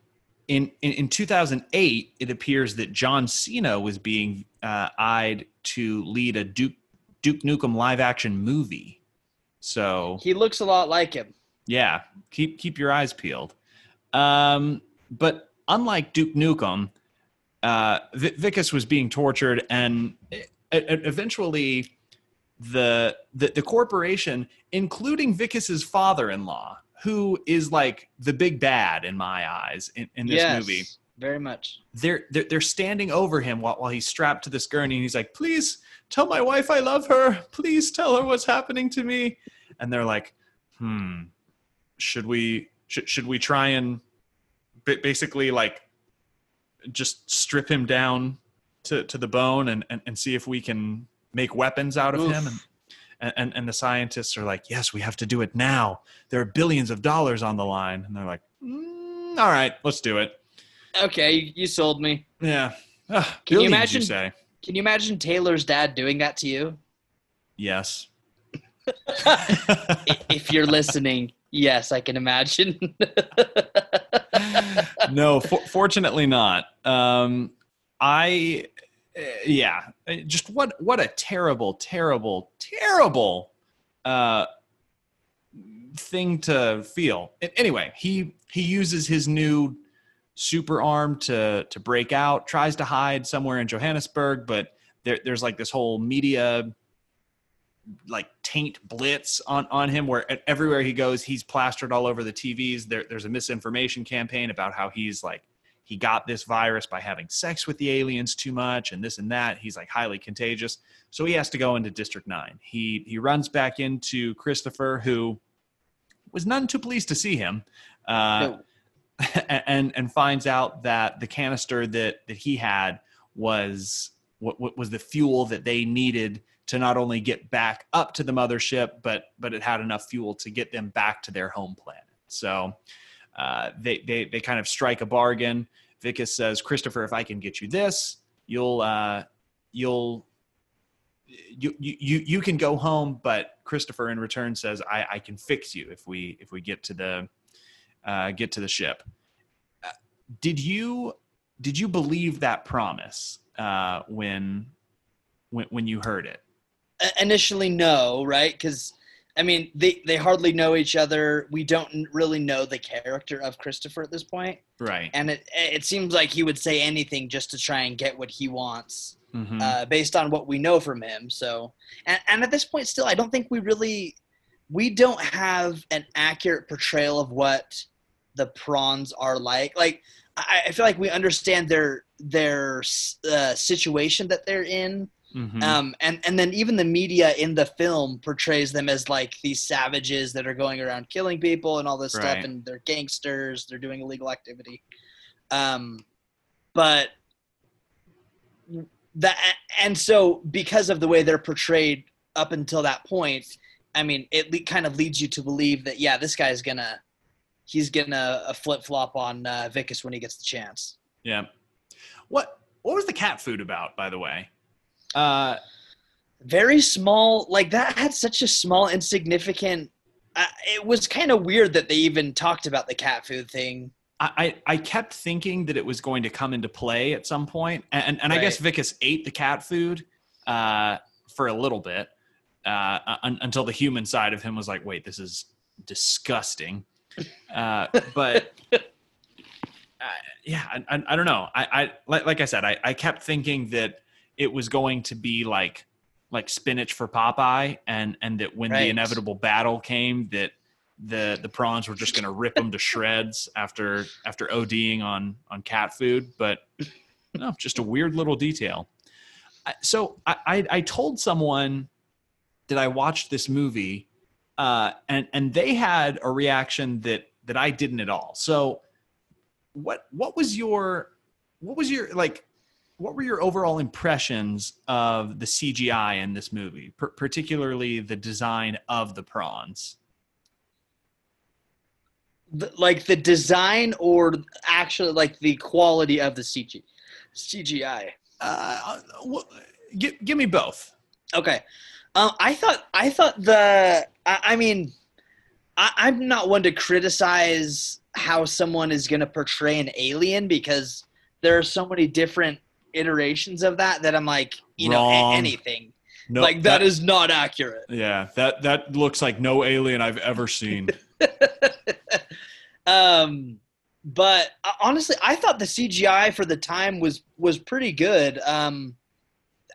In, in in 2008, it appears that John Cena was being uh, eyed to lead a Duke Duke Nukem live action movie. So He looks a lot like him. Yeah, keep keep your eyes peeled. Um, but unlike Duke Nukem, uh, v- Wikus was being tortured, and e- e- eventually, the, the the corporation, including Wikus's father-in-law, who is like the big bad in my eyes in, in this yes, movie, very much. they're, they're they're standing over him while, while he's strapped to this gurney and he's like please tell my wife i love her please tell her what's happening to me and they're like hmm should we should, should we try and ba- basically like just strip him down to, to the bone and, and, and see if we can make weapons out of Oof. him and, and, and, and the scientists are like yes we have to do it now there are billions of dollars on the line and they're like mm, all right let's do it Okay, you, you sold me. yeah. Ah, Can you billions, imagine- say? Can you imagine Taylor's dad doing that to you? Yes. <laughs> If you're listening, yes, I can imagine. <laughs> no, for, fortunately not. Um, I, uh, yeah, Uh, just what what a terrible, terrible, terrible uh, thing to feel. Anyway, he he uses his new super arm to to break out. Tries to hide somewhere in Johannesburg, but there, there's like this whole media like taint blitz on on him where everywhere he goes he's plastered all over the TVs there, there's a misinformation campaign about how he's like he got this virus by having sex with the aliens too much and this and that. He's like highly contagious. So he has to go into district 9 he he runs back into Christopher who was none too pleased to see him uh, No. <laughs> and and finds out that the canister that that he had was what, what was the fuel that they needed to not only get back up to the mothership, but but it had enough fuel to get them back to their home planet. So uh, they they they kind of strike a bargain. Wikus says, "Christopher, if I can get you this, you'll uh, you'll." You, you you can go home, but Christopher in return says I, I can fix you if we if we get to the uh, get to the ship. Uh, did you did you believe that promise uh, when when when you heard it? Initially, no, right? Because I mean, they they hardly know each other. We don't really know the character of Christopher at this point, Right. and it it seems like he would say anything just to try and get what he wants. Mhm. uh, based on what we know from him. So, and, and at this point, still, I don't think we really, we don't have an accurate portrayal of what the prawns are like. Like, I, I feel like we understand their their uh, situation that they're in, Mhm. um, and and then even the media in the film portrays them as like these savages that are going around killing people and all this Right. stuff, and they're gangsters. They're doing illegal activity. Um, but that and so because of the way they're portrayed up until that point, I mean, it le- kind of leads you to believe that yeah, this guy's gonna he's gonna uh, flip flop on uh, Wikus when he gets the chance. yeah. What what was the cat food about, by the way? Uh, very small. Like that had such a small, insignificant. Uh, it was kind of weird that they even talked about the cat food thing. I, I kept thinking that it was going to come into play at some point, and and, I guess Wikus ate the cat food uh, for a little bit uh, un, until the human side of him was like, "Wait, this is disgusting." Uh, but <laughs> uh, yeah, I, I, I, don't know. I, I like, like I said, I, I kept thinking that it was going to be like like spinach for Popeye, and and that when right. the inevitable battle came, that the the prawns were just going to rip them to shreds after after ODing on on cat food. But no, just a weird little detail. So I I, I told someone that I watched this movie, uh, and and they had a reaction that that I didn't at all. So what what was your what was your like what were your overall impressions of the CGI in this movie, per- particularly the design of the prawns? The, like the design or actually like the quality of the CG, CGI? Uh, well, give, give me both. Okay. Um, I thought I thought the I, I mean I, I'm not one to criticize how someone is going to portray an alien because there are so many different iterations of that that I'm like, you Wrong. know, anything. No, like that, that is not accurate. Yeah, that that looks like no alien I've ever seen. <laughs> um, but uh, honestly, I thought the CGI for the time was was pretty good. Um,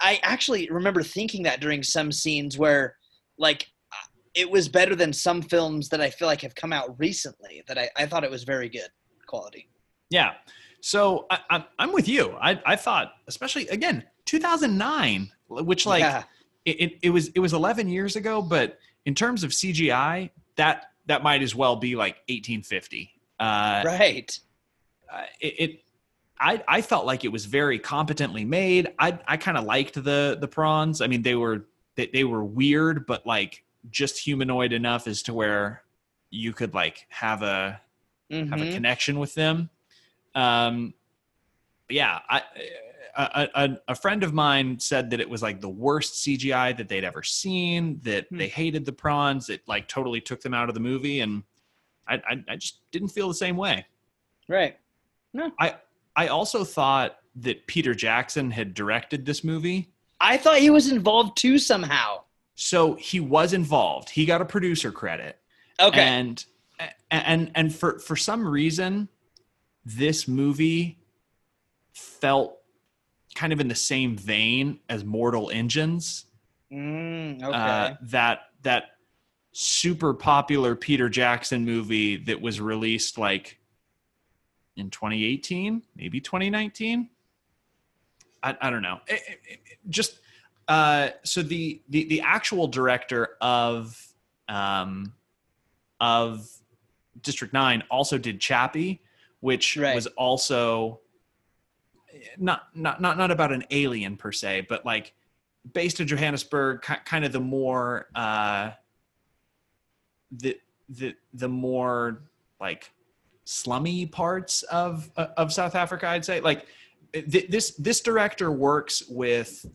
I actually remember thinking that during some scenes where, like, it was better than some films that I feel like have come out recently. That I, I thought it was very good quality. Yeah. So I, am with you. I, I thought, especially again, 2009, which like yeah. it, it, it was it was 11 years ago, but in terms of CGI, that that might as well be like 1850. Uh, right. Uh, it, it I, I felt like it was very competently made. I I kind of liked the the prawns. I mean, they were they, they were weird, but like just humanoid enough as to where you could like have a mm-hmm. have a mm-hmm. connection with them. Um, yeah, I, a, a, a, friend of mine said that it was like the worst CGI that they'd ever seen. That hmm. they hated the prawns. It like totally took them out of the movie, and I, I, I just didn't feel the same way. Right. No. I I also thought that Peter Jackson had directed this movie. I thought he was involved too somehow. So he was involved. He got a producer credit. Okay. And and and for for some reason, this movie felt kind of in the same vein as Mortal Engines. Mm, okay. Uh, that that super popular Peter Jackson movie that was released like in 2018, maybe 2019. I, I don't know. It, it, it, just uh, so the, the the actual director of um, of District Nine also did Chappie, which right. was also not not not not about an alien per se, but like based in Johannesburg, kind of the more uh, the the the more like slummy parts of of South Africa, I'd say. Like th- this this director works with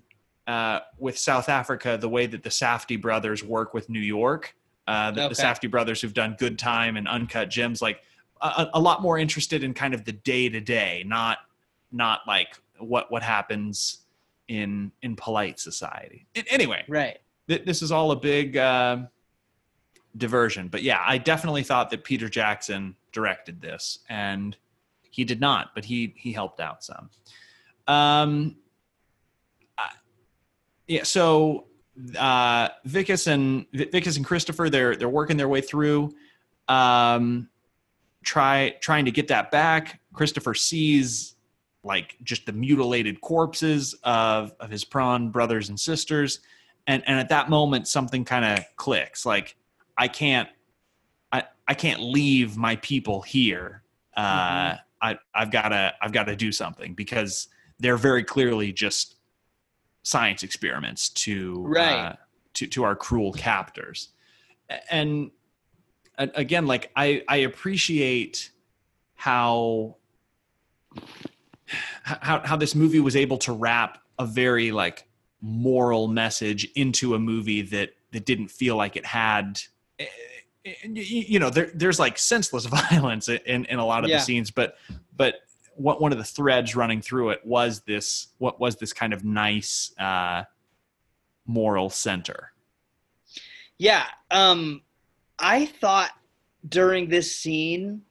uh, with South Africa the way that the Safdie brothers work with New York. Uh, the, okay. the Safdie brothers who've done Good Time and Uncut Gems, like a, a lot more interested in kind of the day to day, not not like what what happens in in polite society. Anyway, right. Th- this is all a big uh, diversion, but yeah, I definitely thought that Peter Jackson directed this, and he did not, but he he helped out some. Um, yeah, so uh, Wikus and Wikus and Christopher, they're they're working their way through, um, try trying to get that back. Christopher sees like just the mutilated corpses of of his prawn brothers and sisters, and and at that moment something kind of clicks. Like I can't, I I can't leave my people here. Uh, mm-hmm. I I've gotta I've got to do something because they're very clearly just science experiments to right. uh, to to our cruel captors and again like i i appreciate how how how this movie was able to wrap a very like moral message into a movie that that didn't feel like it had eh, eh, you know there, there's like senseless <laughs> violence in, in a lot of Yeah. the scenes but but what one of the threads running through it was this what was this kind of nice uh moral center Yeah. Um, I thought during this scene,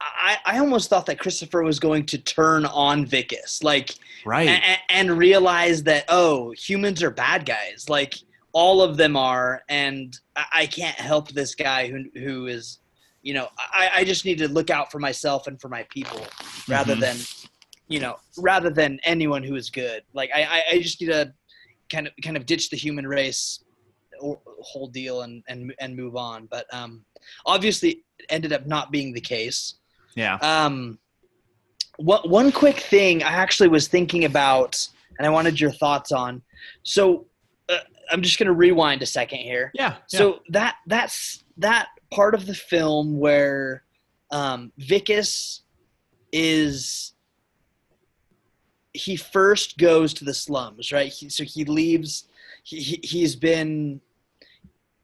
I, I almost thought that Christopher was going to turn on Wikus, like, right a- and realize that oh, humans are bad guys, like all of them are, and I, I can't help this guy who who is, you know, I, I just need to look out for myself and for my people rather Mhm. than, you know, rather than anyone who is good. Like I, I, I just need to kind of kind of ditch the human race whole deal and and and move on. But um, obviously, it ended up not being the case. yeah Um, what one quick thing I actually was thinking about, and I wanted your thoughts on. So uh, I'm just going to rewind a second here. yeah So that that's that part of the film where um, Wikus is he first goes to the slums, right? He, so he leaves. He, he he's been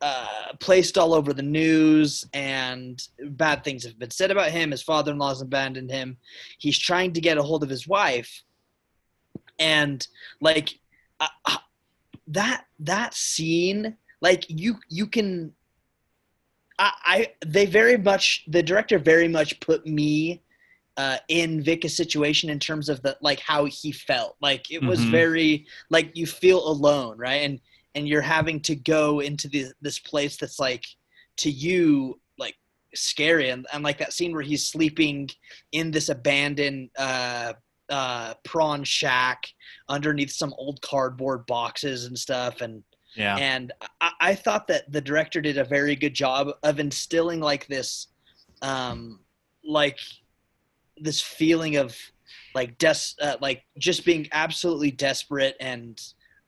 uh, placed all over the news, and bad things have been said about him. His father-in-law's abandoned him. He's trying to get a hold of his wife, and like uh, uh, that that scene, like you you can. I, I they very much the director very much put me uh, in Vic's situation in terms of the like how he felt. Like it was Mhm. very like you feel alone, right? And and you're having to go into the, this place that's like to you like scary and, and like that scene where he's sleeping in this abandoned uh uh prawn shack underneath some old cardboard boxes and stuff and yeah and I, I thought that the director did a very good job of instilling like this um like this feeling of like des- uh, like just being absolutely desperate and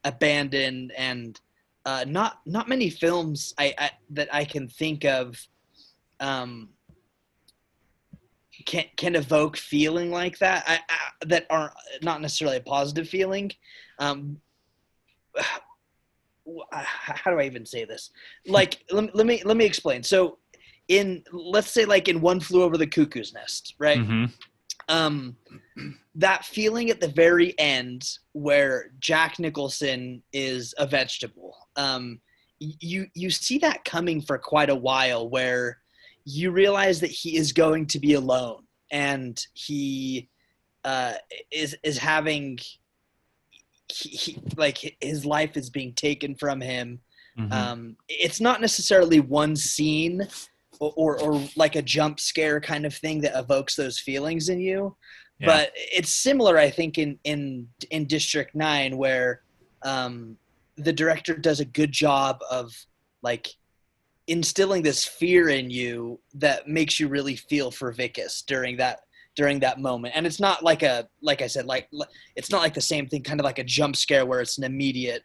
abandoned and uh, not not many films I, I that I can think of um, can can evoke feeling like that I, I, that are not necessarily a positive feeling. Um, <sighs> how do I even say this? Like let, let me let me explain. So in let's say like in one flew over the cuckoo's nest, right? Mhm. um that feeling at the very end where Jack Nicholson is a vegetable. Um you you see that coming for quite a while where you realize that he is going to be alone and he uh is is having he, he like his life is being taken from him Mhm. um, it's not necessarily one scene or, or, or like a jump scare kind of thing that evokes those feelings in you. Yeah. but it's similar i think in in in district 9 where um, the director does a good job of like instilling this fear in you that makes you really feel for Wikus during that during that moment. And it's not like a like i said like it's not like the same thing kind of like a jump scare where it's an immediate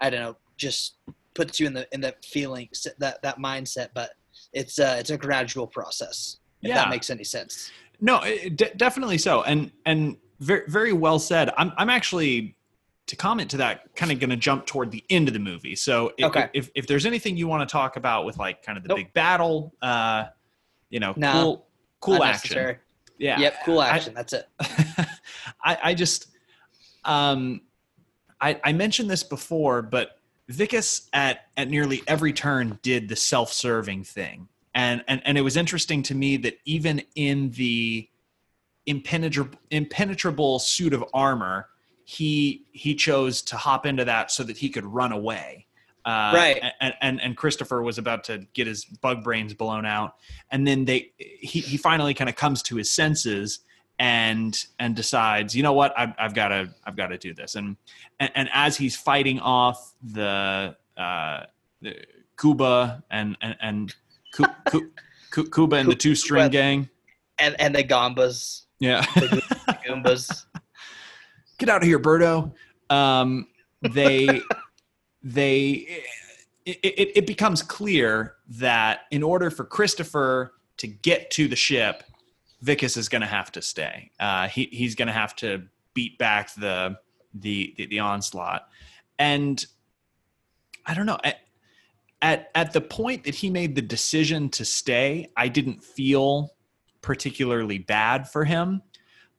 i don't know just puts you in the in that feeling that that mindset. But it's uh it's a gradual process if Yeah. that makes any sense No, it, de- definitely so, and and very very well said. I'm I'm actually to comment to that kind of going to jump toward the end of the movie. So if, Okay. if if there's anything you want to talk about with like kind of the Nope. big battle, uh, you know, Nah. cool cool action, yeah, yep cool I- action that's it <laughs> I, I just um I, I mentioned this before, but Wikus at at nearly every turn did the self-serving thing. And and and it was interesting to me that even in the impenetrable impenetrable suit of armor, he he chose to hop into that so that he could run away. Uh, Right. And, and and Christopher was about to get his bug brains blown out, and then they he he finally kind of comes to his senses and and decides, you know what, I've, I've got to I've got to do this. And, and and as he's fighting off the uh, the Cuba and and and Cu- Cu- Cu- Cuba and the two string gang, and and the gambas. Yeah, the goombas <laughs> get out of here, Birdo. Um, they <laughs> they it, it, it becomes clear that in order for Christopher to get to the ship, Wikus is going to have to stay. Uh, he he's going to have to beat back the, the the the onslaught, and I don't know. At, at at the point that he made the decision to stay, I didn't feel particularly bad for him.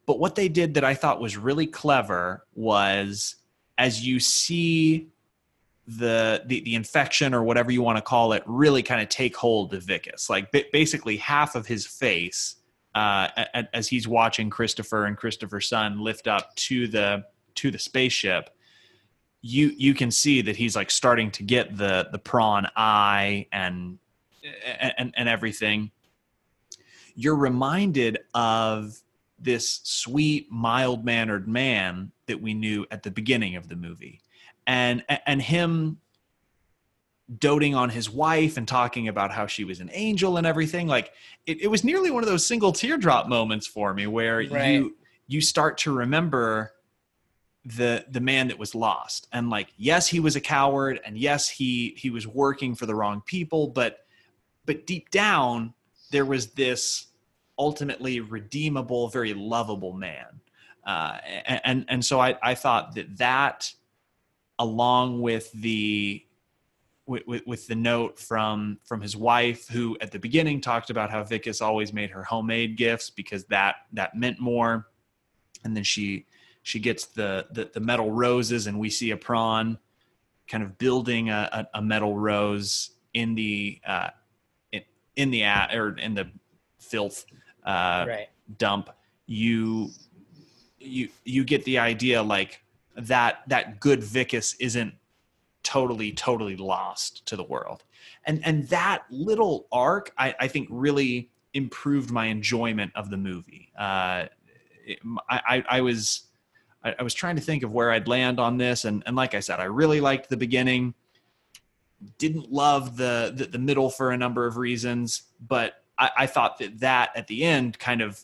But what they did that I thought was really clever was as you see the, the the infection or whatever you want to call it really kind of take hold of Wikus. Like basically half of his face uh, as he's watching Christopher and Christopher's son lift up to the to the spaceship. You you can see that he's like starting to get the the prawn eye and and and everything. You're reminded of this sweet, mild mannered man that we knew at the beginning of the movie. And, and him doting on his wife and talking about how she was an angel and everything. Like it, it was nearly one of those single teardrop moments for me where right. you, you start to remember the the man that was lost and like yes he was a coward and yes he he was working for the wrong people but but deep down there was this ultimately redeemable, very lovable man. Uh, and and so I, I thought that that, along with the with, with, the note from from his wife, who at the beginning talked about how Wikus always made her homemade gifts because that that meant more, and then she she gets the the, the metal roses, and we see a prawn kind of building a, a, a metal rose in the uh, in, in the or in the filth uh, right. dump, you you you get the idea like that that good Wikus isn't totally totally lost to the world, and and that little arc I, I think really improved my enjoyment of the movie. Uh, it, I, I was I, was trying to think of where I'd land on this, and and like I said, I really liked the beginning. Didn't love the, the, the middle for a number of reasons, but I, I thought that that at the end kind of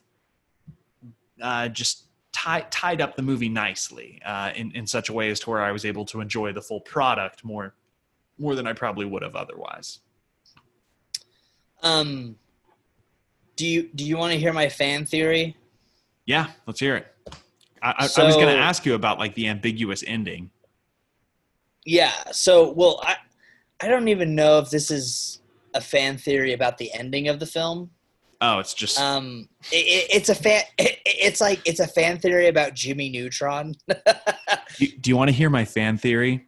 uh, just tie, tied up the movie nicely uh, in in such a way as to where I was able to enjoy the full product more more than I probably would have otherwise. Um, do you do you want to hear my fan theory? Yeah, let's hear it. I, so, I was going to ask you about like the ambiguous ending. Yeah. So, well, I I don't even know if this is a fan theory about the ending of the film. Oh, it's just um, it, it's a fan. It, it's like it's a fan theory about Jimmy Neutron. <laughs> do, do you want to hear my fan theory?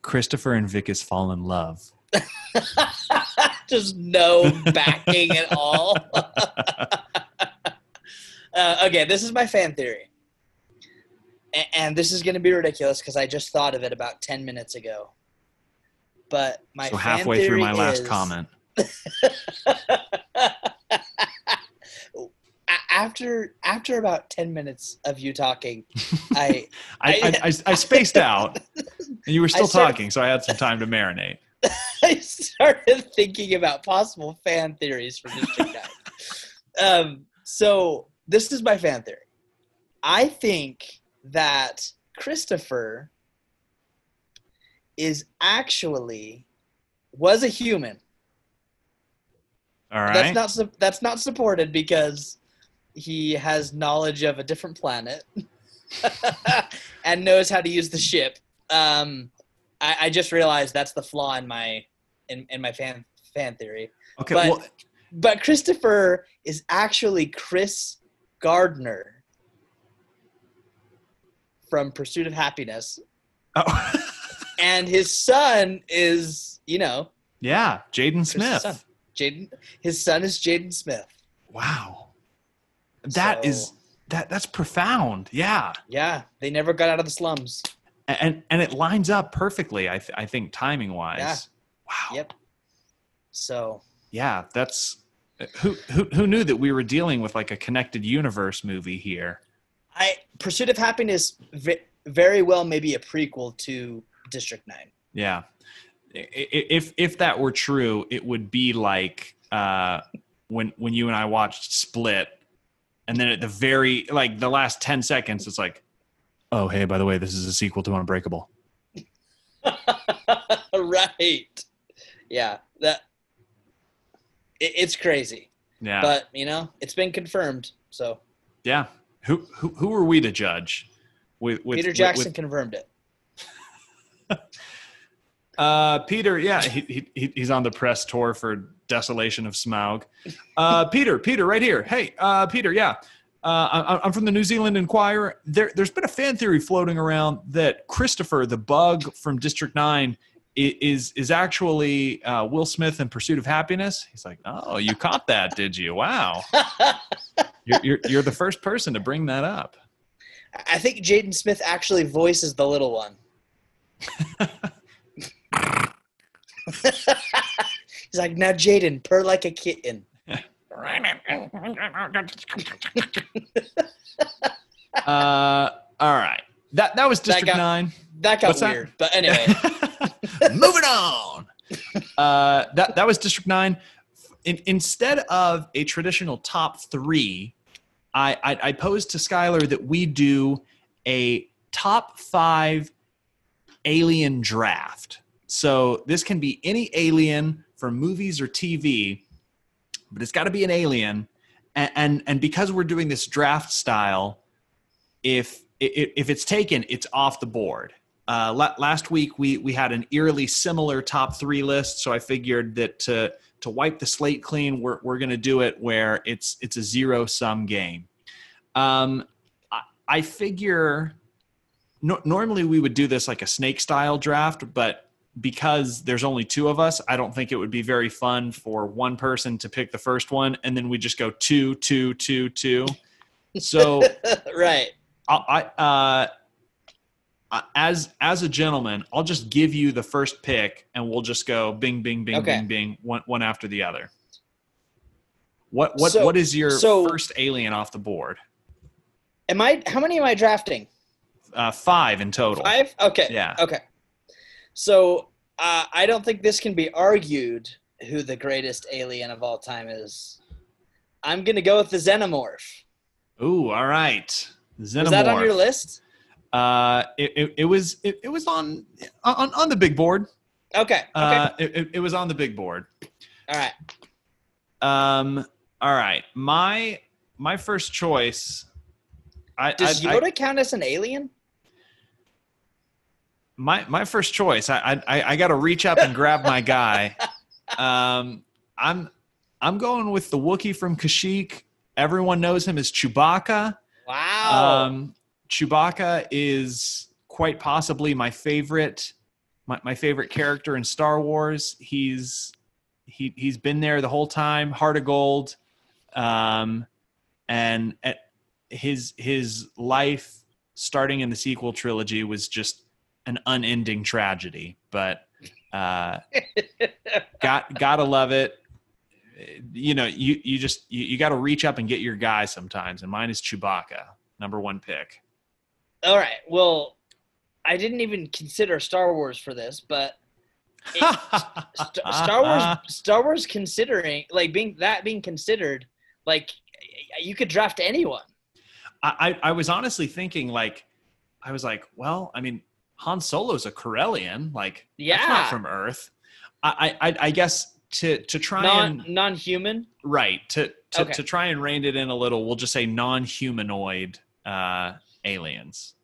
Christopher and Wikus fall in love. <laughs> just no backing at all. <laughs> uh, okay, this is my fan theory, and, and this is going to be ridiculous because I just thought of it about ten minutes ago. But my so halfway through my last is, comment. <laughs> after after about 10 minutes of you talking <laughs> i I, I, I, I, spaced <laughs> out. And you were still started, talking so i had some time to marinate. I started thinking about possible fan theories for district 9 um, so this is my fan theory. I think that christopher is actually was a human. All right. That's not that's not supported because he has knowledge of a different planet <laughs> and knows how to use the ship. Um, I, I, just realized that's the flaw in my in, in my fan fan theory. Okay. But, well, but Christopher is actually Chris Gardner from Pursuit of Happiness. Oh. and his son is, you know, yeah, Jaden Smith. Jaden, his son is Jaden Smith. Wow, that so, is that that's profound. Yeah, yeah, they never got out of the slums, and and, it lines up perfectly. I th- I think timing wise. Yeah. Wow. Yep. So. Yeah, that's who who who knew that we were dealing with like a connected universe movie here. I Pursuit of Happiness very well maybe a prequel to District Nine. Yeah, if if that were true, it would be like uh, when when you and I watched Split, and then at the very like the last ten seconds, it's like, oh hey, by the way, this is a sequel to Unbreakable. <laughs> right. Yeah. That. It, it's crazy. Yeah. But you know, it's been confirmed. So. Yeah. Who who who are we to judge? With, with Peter Jackson with, confirmed it. <laughs> uh, Peter, yeah, he, he, he's on the press tour for Desolation of Smaug. Uh, Peter, Peter, right here. Hey, uh, Peter, yeah. Uh, I'm from the New Zealand Inquirer. There, there's been a fan theory floating around that Christopher, the bug from District 9, is is actually uh, Will Smith in Pursuit of Happiness. He's like, oh, you caught that, did you? Wow, <laughs> you're, you're, you're the first person to bring that up. I think Jaden Smith actually voices the little one. <laughs> He's like, now Jaden, purr like a kitten. <laughs> uh, all right. That that was District That got- Nine. That got What's that? weird. But anyway, <laughs> Moving on. Uh, that that was District Nine. In, instead of a traditional top three, I, I I posed to Skylar that we do a top five alien draft. So this can be any alien from movies or TV, but it's got to be an alien. And, and and because we're doing this draft style, if if, it's taken, it's off the board. Uh, last week we we had an eerily similar top three list, so I figured that to to wipe the slate clean, we're we're going to do it where it's it's a zero sum game. Um, I, I figure no, normally we would do this like a snake style draft, but because there's only two of us, I don't think it would be very fun for one person to pick the first one and then we just go two, two, two, two. So <laughs> right. I, I uh, as as a gentleman, I'll just give you the first pick, and we'll just go bing, bing, bing, Okay. bing, bing, one one after the other. What what So- what is your so- first alien off the board? Am I? How many am I drafting? Uh, five in total. Five. Okay. Yeah. Okay. So uh, I don't think this can be argued who the greatest alien of all time is. I'm gonna go with the xenomorph. Ooh, all right. Xenomorph. Was that on your list? Uh, it, it, it was it, it was on on on the big board. Okay. Okay. Uh, it, it, was on the big board. all right. Um, all right. My my first choice. I, Does I, I- Yoda count as an alien? My my first choice. I I, I got to reach up and grab my guy. <laughs> Um, I'm I'm going with the Wookiee from Kashyyyk. Everyone knows him as Chewbacca. Wow. Um, Chewbacca is quite possibly my favorite my, my favorite character in Star Wars. He's he he's been there the whole time, heart of gold. Um, and at his his life starting in the sequel trilogy was just an unending tragedy, but uh <laughs> got gotta love it you know you you just you, you got to reach up and get your guy sometimes and mine is chewbacca number one pick all right. Well, I didn't even consider Star Wars for this, but <laughs> St- Star Wars, Star Wars, considering like being that being considered, like you could draft anyone. I I was honestly thinking like i was like well i mean han solo's a corellian like Yeah. not from earth i i i guess to to try Non and non-human. right to to, Okay. to try and rein it in a little we'll just say non-humanoid uh aliens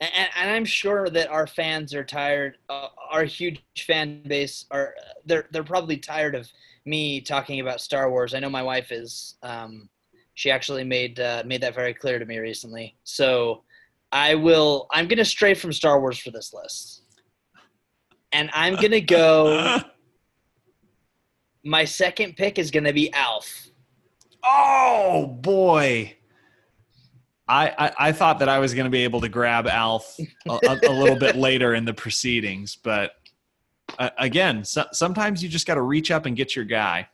And, and, and I'm sure that our fans are tired. Uh, our huge fan base are they're they're probably tired of me talking about Star Wars. I know my wife is. Um, she actually made uh, made that very clear to me recently. So I will. I'm gonna stray from Star Wars for this list, and I'm gonna go. <laughs> My second pick is gonna be Alf. Oh boy. I, I, I thought that I was going to be able to grab Alf a, a, little bit <laughs> later in the proceedings, but uh, again, so, sometimes you just got to reach up and get your guy.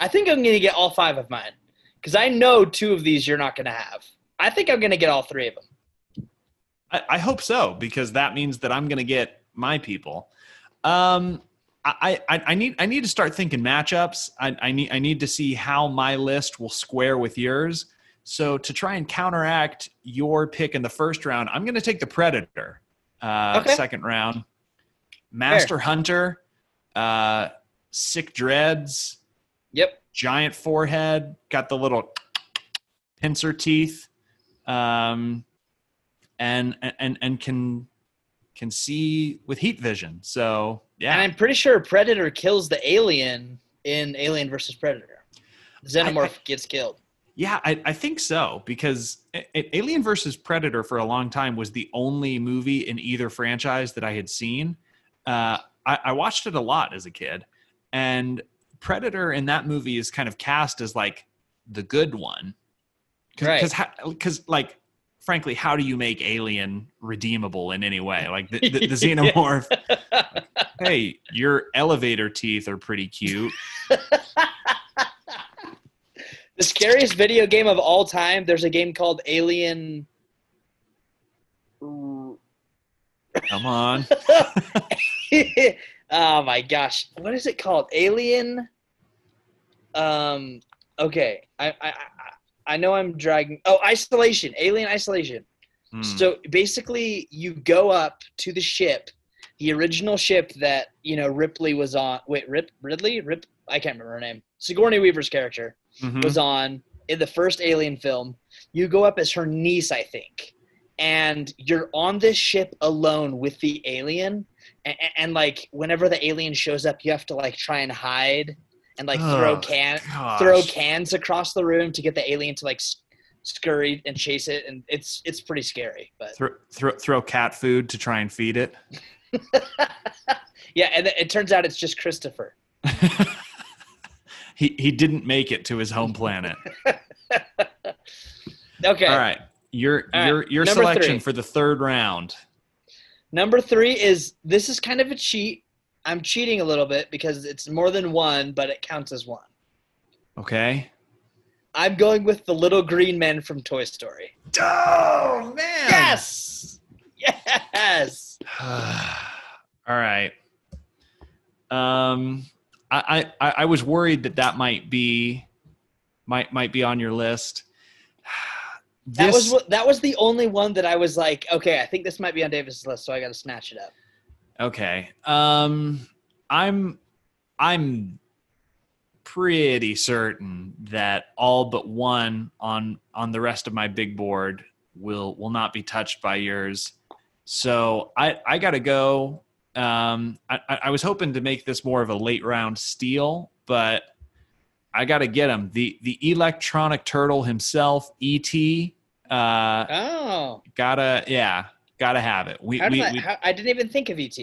I think I'm gonna get all five of mine because I know two of these you're not gonna have. I think I'm gonna get all three of them. I, I hope so because that means that I'm going to get my people. Um, I, I, I need I need to start thinking matchups. I, I need I need to see how my list will square with yours. So to try and counteract your pick in the first round, I'm going to take the Predator, uh, Okay. second round. Master Hunter, uh, sick dreads, Yep. giant forehead, got the little pincer teeth, um, and and and can can see with heat vision. So yeah, And I'm pretty sure Predator kills the alien in Alien versus Predator. Xenomorph gets killed. Yeah, I, I think so because A- Alien versus Predator for a long time was the only movie in either franchise that I had seen. Uh, I, I watched it a lot as a kid, and Predator in that movie is kind of cast as like the good one, Right. Because because like frankly, how do you make Alien redeemable in any way? Like the, the, the <laughs> xenomorph. hey, your elevator teeth are pretty cute. <laughs> The scariest video game of all time. There's a game called Alien. Come on. <laughs> oh my gosh, what is it called? Alien. Um. Okay, I I I, know I'm dragging. Oh, Isolation. Alien Isolation. Hmm. So basically, you go up to the ship, the original ship that you know Ripley was on. Wait, Rip Ridley? Rip? I can't remember her name. Sigourney Weaver's character Mhm. was on in the first Alien film. You go up as her niece, I think, and you're on this ship alone with the alien. And, and like whenever the alien shows up, you have to like try and hide and like throw Oh, can Gosh. throw cans across the room to get the alien to like scurry and chase it, and it's it's pretty scary. But throw, throw throw cat food to try and feed it. <laughs> yeah, and it turns out it's just Christopher. <laughs> he he didn't make it to his home planet. <laughs> Okay, All right, your All right, your your number selection three. for the third round. number three is this is kind of a cheat. I'm cheating a little bit because it's more than one, but it counts as one. Okay. I'm going with the little green men from Toy Story. Oh man. Yes, yes. <sighs> All right. Um, I, I I was worried that that might be might might be on your list. <sighs> That was that was the only one that I was like, okay, I think this might be on Davis's list, so I got to snatch it up. Okay. Um I'm I'm pretty certain that all but one on on the rest of my big board will will not be touched by yours. So I I got to go um I I was hoping to make this more of a late round steal, but I got to get him. The the electronic turtle himself, ET uh Oh, gotta yeah, gotta have it. We we, I, we how, I didn't even think of ET.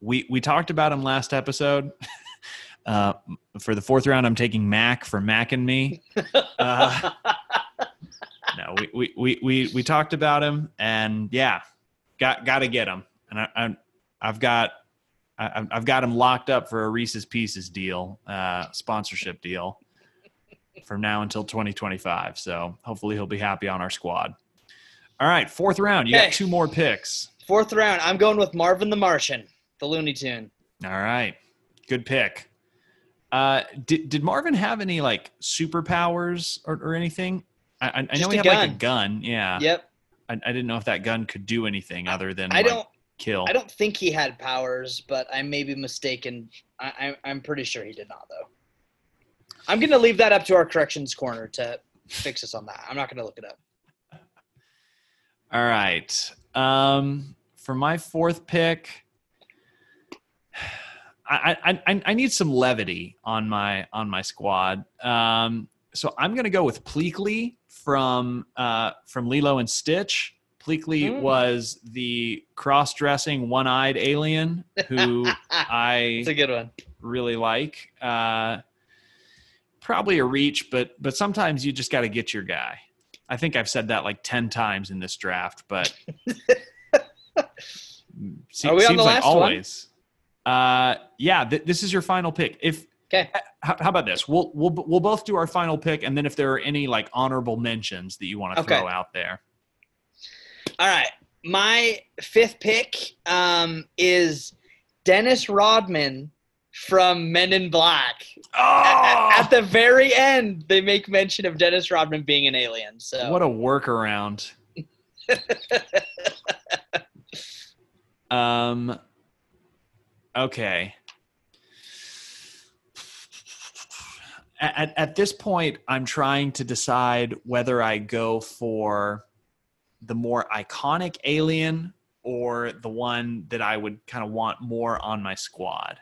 we we talked about him last episode. <laughs> Uh, for the fourth round, I'm taking Mac for Mac and me. <laughs> Uh, no, we, we we we we talked about him, and yeah, got got to get him. And I, I I've got I, I've got him locked up for a Reese's Pieces deal, uh, sponsorship deal, from now until 2025. So hopefully he'll be happy on our squad. All right, fourth round. You Okay. got two more picks. Fourth round, I'm going with Marvin the Martian, the Looney Tune. All right. Good pick. Uh, did, did Marvin have any like superpowers or, or anything? I, I, know he had like a gun. gun. Yeah. Yep. I, I didn't know if that gun could do anything other than I like, don't kill. I don't think he had powers, but I may be mistaken. I, I, I'm pretty sure he did not, though. I'm going to leave that up to our corrections corner to fix us on that. I'm not going to look it up. All right. Um, for my fourth pick, I, I, I, need some levity on my on my squad. Um, so I'm gonna go with Pleakley from uh, from Lilo and Stitch. Pleakley Mm. was the cross-dressing, one-eyed alien who <laughs> I It's a good one. really like. Uh, probably a reach, but but sometimes you just got to get your guy. I think I've said that like ten times in this draft, but <laughs> se- Are we on seems the like last one? always. Uh, yeah, th- this is your final pick. If Okay. how, how about this? We'll we'll we'll both do our final pick, and then if there are any like honorable mentions that you want to Okay. throw out there, All right. My fifth pick um, is Dennis Rodman from Men in Black. oh, At, at the very end, they make mention of Dennis Rodman being an alien. So what a workaround. um. Okay. At, at this point, I'm trying to decide whether I go for the more iconic alien or the one that I would kind of want more on my squad.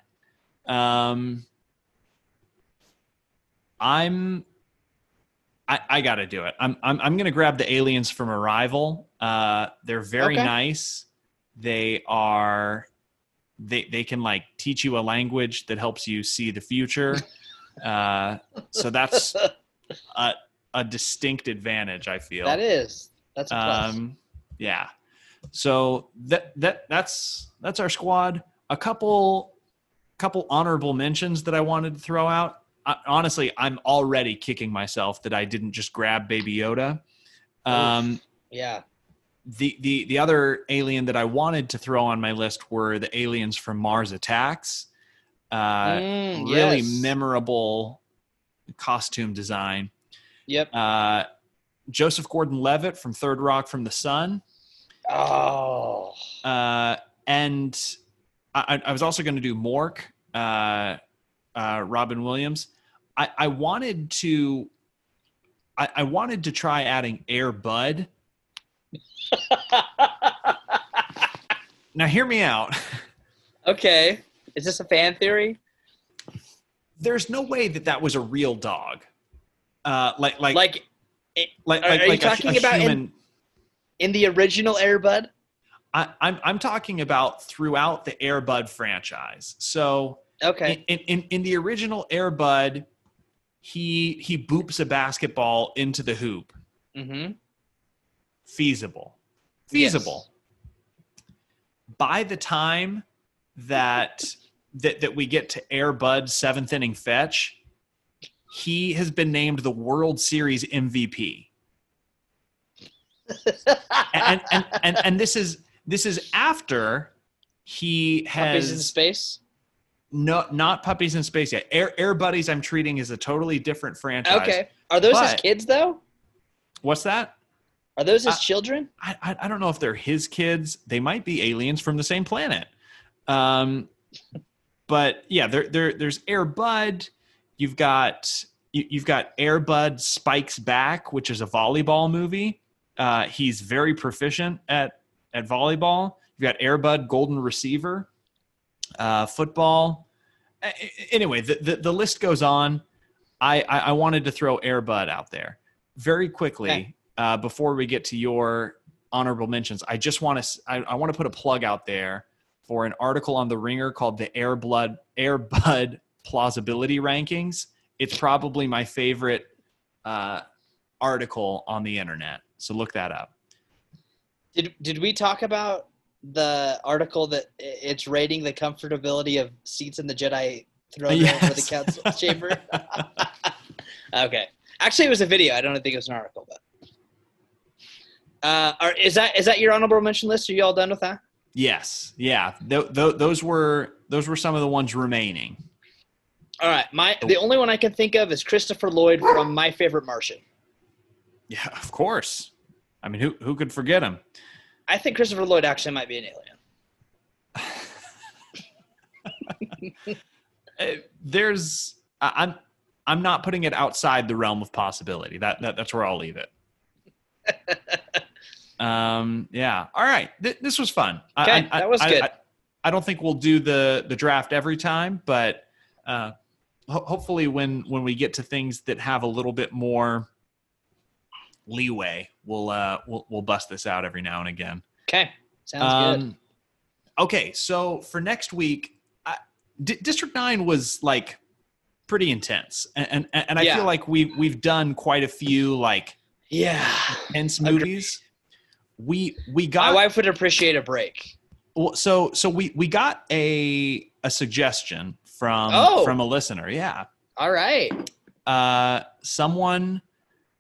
Um, I'm I, I got to do it. I'm I'm I'm gonna grab the aliens from Arrival. Uh, they're very Okay. nice. They are they they can like teach you a language that helps you see the future. <laughs> Uh, so that's a, a distinct advantage. I feel that is that's a plus. um, yeah. So that that that's that's our squad. A couple couple honorable mentions that I wanted to throw out. I, honestly, I'm already kicking myself that I didn't just grab Baby Yoda. Um, yeah. the the the other alien that I wanted to throw on my list were the aliens from Mars Attacks. Uh, Mm, really yes. memorable costume design. Yep. Uh, Joseph Gordon-Levitt from Third Rock from the Sun. Oh. uh, and I, I was also going to do Mork, uh, uh, Robin Williams. I, I wanted to, I, I wanted to try adding Air Bud. <laughs> Now, hear me out. okay. Is this a fan theory? There's no way that that was a real dog. Uh, like, like, like, Like are- like, are you like a- talking a about in- in the original Air Bud? I, I'm, I'm talking about throughout the Air Bud franchise. So, Okay. in, in in the original Air Bud, he he boops a basketball into the hoop. Mm-hmm. Feasible, feasible. By the time that that that we get to Air Bud seventh inning fetch, he has been named the World Series MVP. <laughs> And and and, and this is this is after he has Puppies in space. no not puppies in space yet. Air Air Buddies I'm treating is a totally different franchise. Okay. Are those his kids though? What's that? Are those his Uh, children? I, I I don't know if they're his kids. They might be aliens from the same planet. Um, <laughs> but yeah, there there there's Air Bud. You've got you, you've got Air Bud Spikes Back, which is a volleyball movie. Uh, he's very proficient at at volleyball. You've got Air Bud Golden Receiver, uh, football. Anyway, the, the the list goes on. I, I I wanted to throw Air Bud out there very quickly Okay. uh, before we get to your honorable mentions. I just want to I, I want to put a plug out there for an article on the Ringer called the Air Blood Air Bud Plausibility Rankings. It's probably my favorite uh, article on the internet. So look that up. Did did we talk about the article that it's rating the comfortability of seats in the Jedi throne room for the council <laughs> chamber? okay. Actually, it was a video. I don't think it was an article, but. Uh, are, is that is that your honorable mention list? Are you all done with that? yes, yeah. Th- th- those were those were some of the ones remaining. All right. My the only one I can think of is Christopher Lloyd from My Favorite Martian. Yeah, of course. I mean, who who could forget him? I think Christopher Lloyd actually might be an alien. <laughs> Uh, there's I- I'm I'm not putting it outside the realm of possibility. That, that that's where I'll leave it. <laughs> um yeah. All right. Th- this was fun. I- Okay, I, that was I- good. I, I don't think we'll do the the draft every time, but uh ho- hopefully when when we get to things that have a little bit more leeway, we'll uh we'll we'll bust this out every now and again. Okay. Sounds good. Um, Okay, so for next week, I, D- District Nine was like pretty intense, and and, and I Yeah. feel like we've we've done quite a few like Yeah. intense movies. We we got My wife would appreciate a break. well, so so we we got a a suggestion from Oh. from a listener. Yeah, All right. uh, someone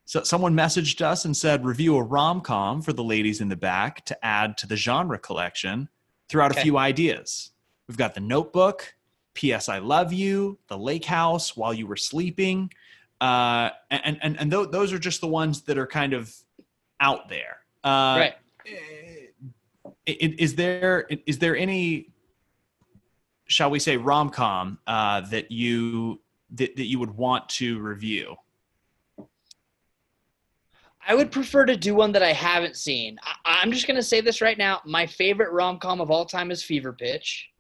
so someone messaged us and said review a rom com for the ladies in the back to add to the genre collection. Threw out a few ideas. We've got the Notebook, P.S. I Love You, The Lake House, While You Were Sleeping, uh, and and and tho- those are just the ones that are kind of out there. Uh, right. i- Is there is there any, shall we say, rom com uh, that you that, that you would want to review? I would prefer to do one that I haven't seen. I, I'm just gonna say this right now. My favorite rom com of all time is Fever Pitch.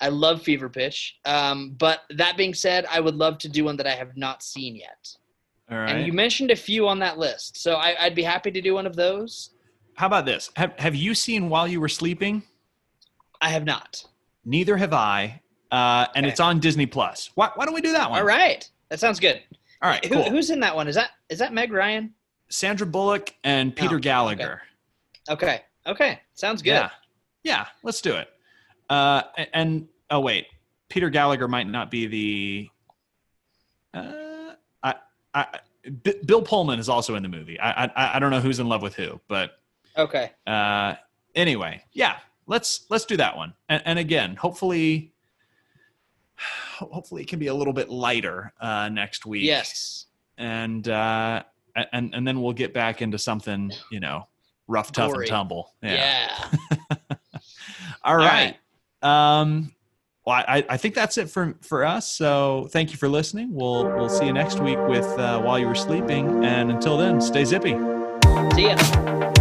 I love Fever Pitch. Um, but that being said, I would love to do one that I have not seen yet. All right. And you mentioned a few on that list, so I, I'd be happy to do one of those. How about this? Have Have you seen While You Were Sleeping? I have not. Neither have I. Uh, and Okay. it's on Disney Plus. Why, why don't we do that one? All right, that sounds good. All right. Who, Who's in that one? Is that is that Meg Ryan? Sandra Bullock and Peter Oh, Gallagher. Okay, okay, sounds good. Yeah. Yeah. Let's do it. Uh, and oh wait, Peter Gallagher might not be the. Uh, I, I, B- Bill Pullman is also in the movie. I, I, I don't know who's in love with who, but Okay, uh, anyway, yeah, let's let's do that one. And, and again, hopefully, <sighs> hopefully it can be a little bit lighter uh, next week. yes, and uh, and and then we'll get back into something you know rough, tough, Gory. and tumble. yeah. <laughs> All All right. Um, well, I, I think that's it for for us. So thank you for listening. We'll we'll see you next week with uh, while you were sleeping. And until then, stay zippy. See ya.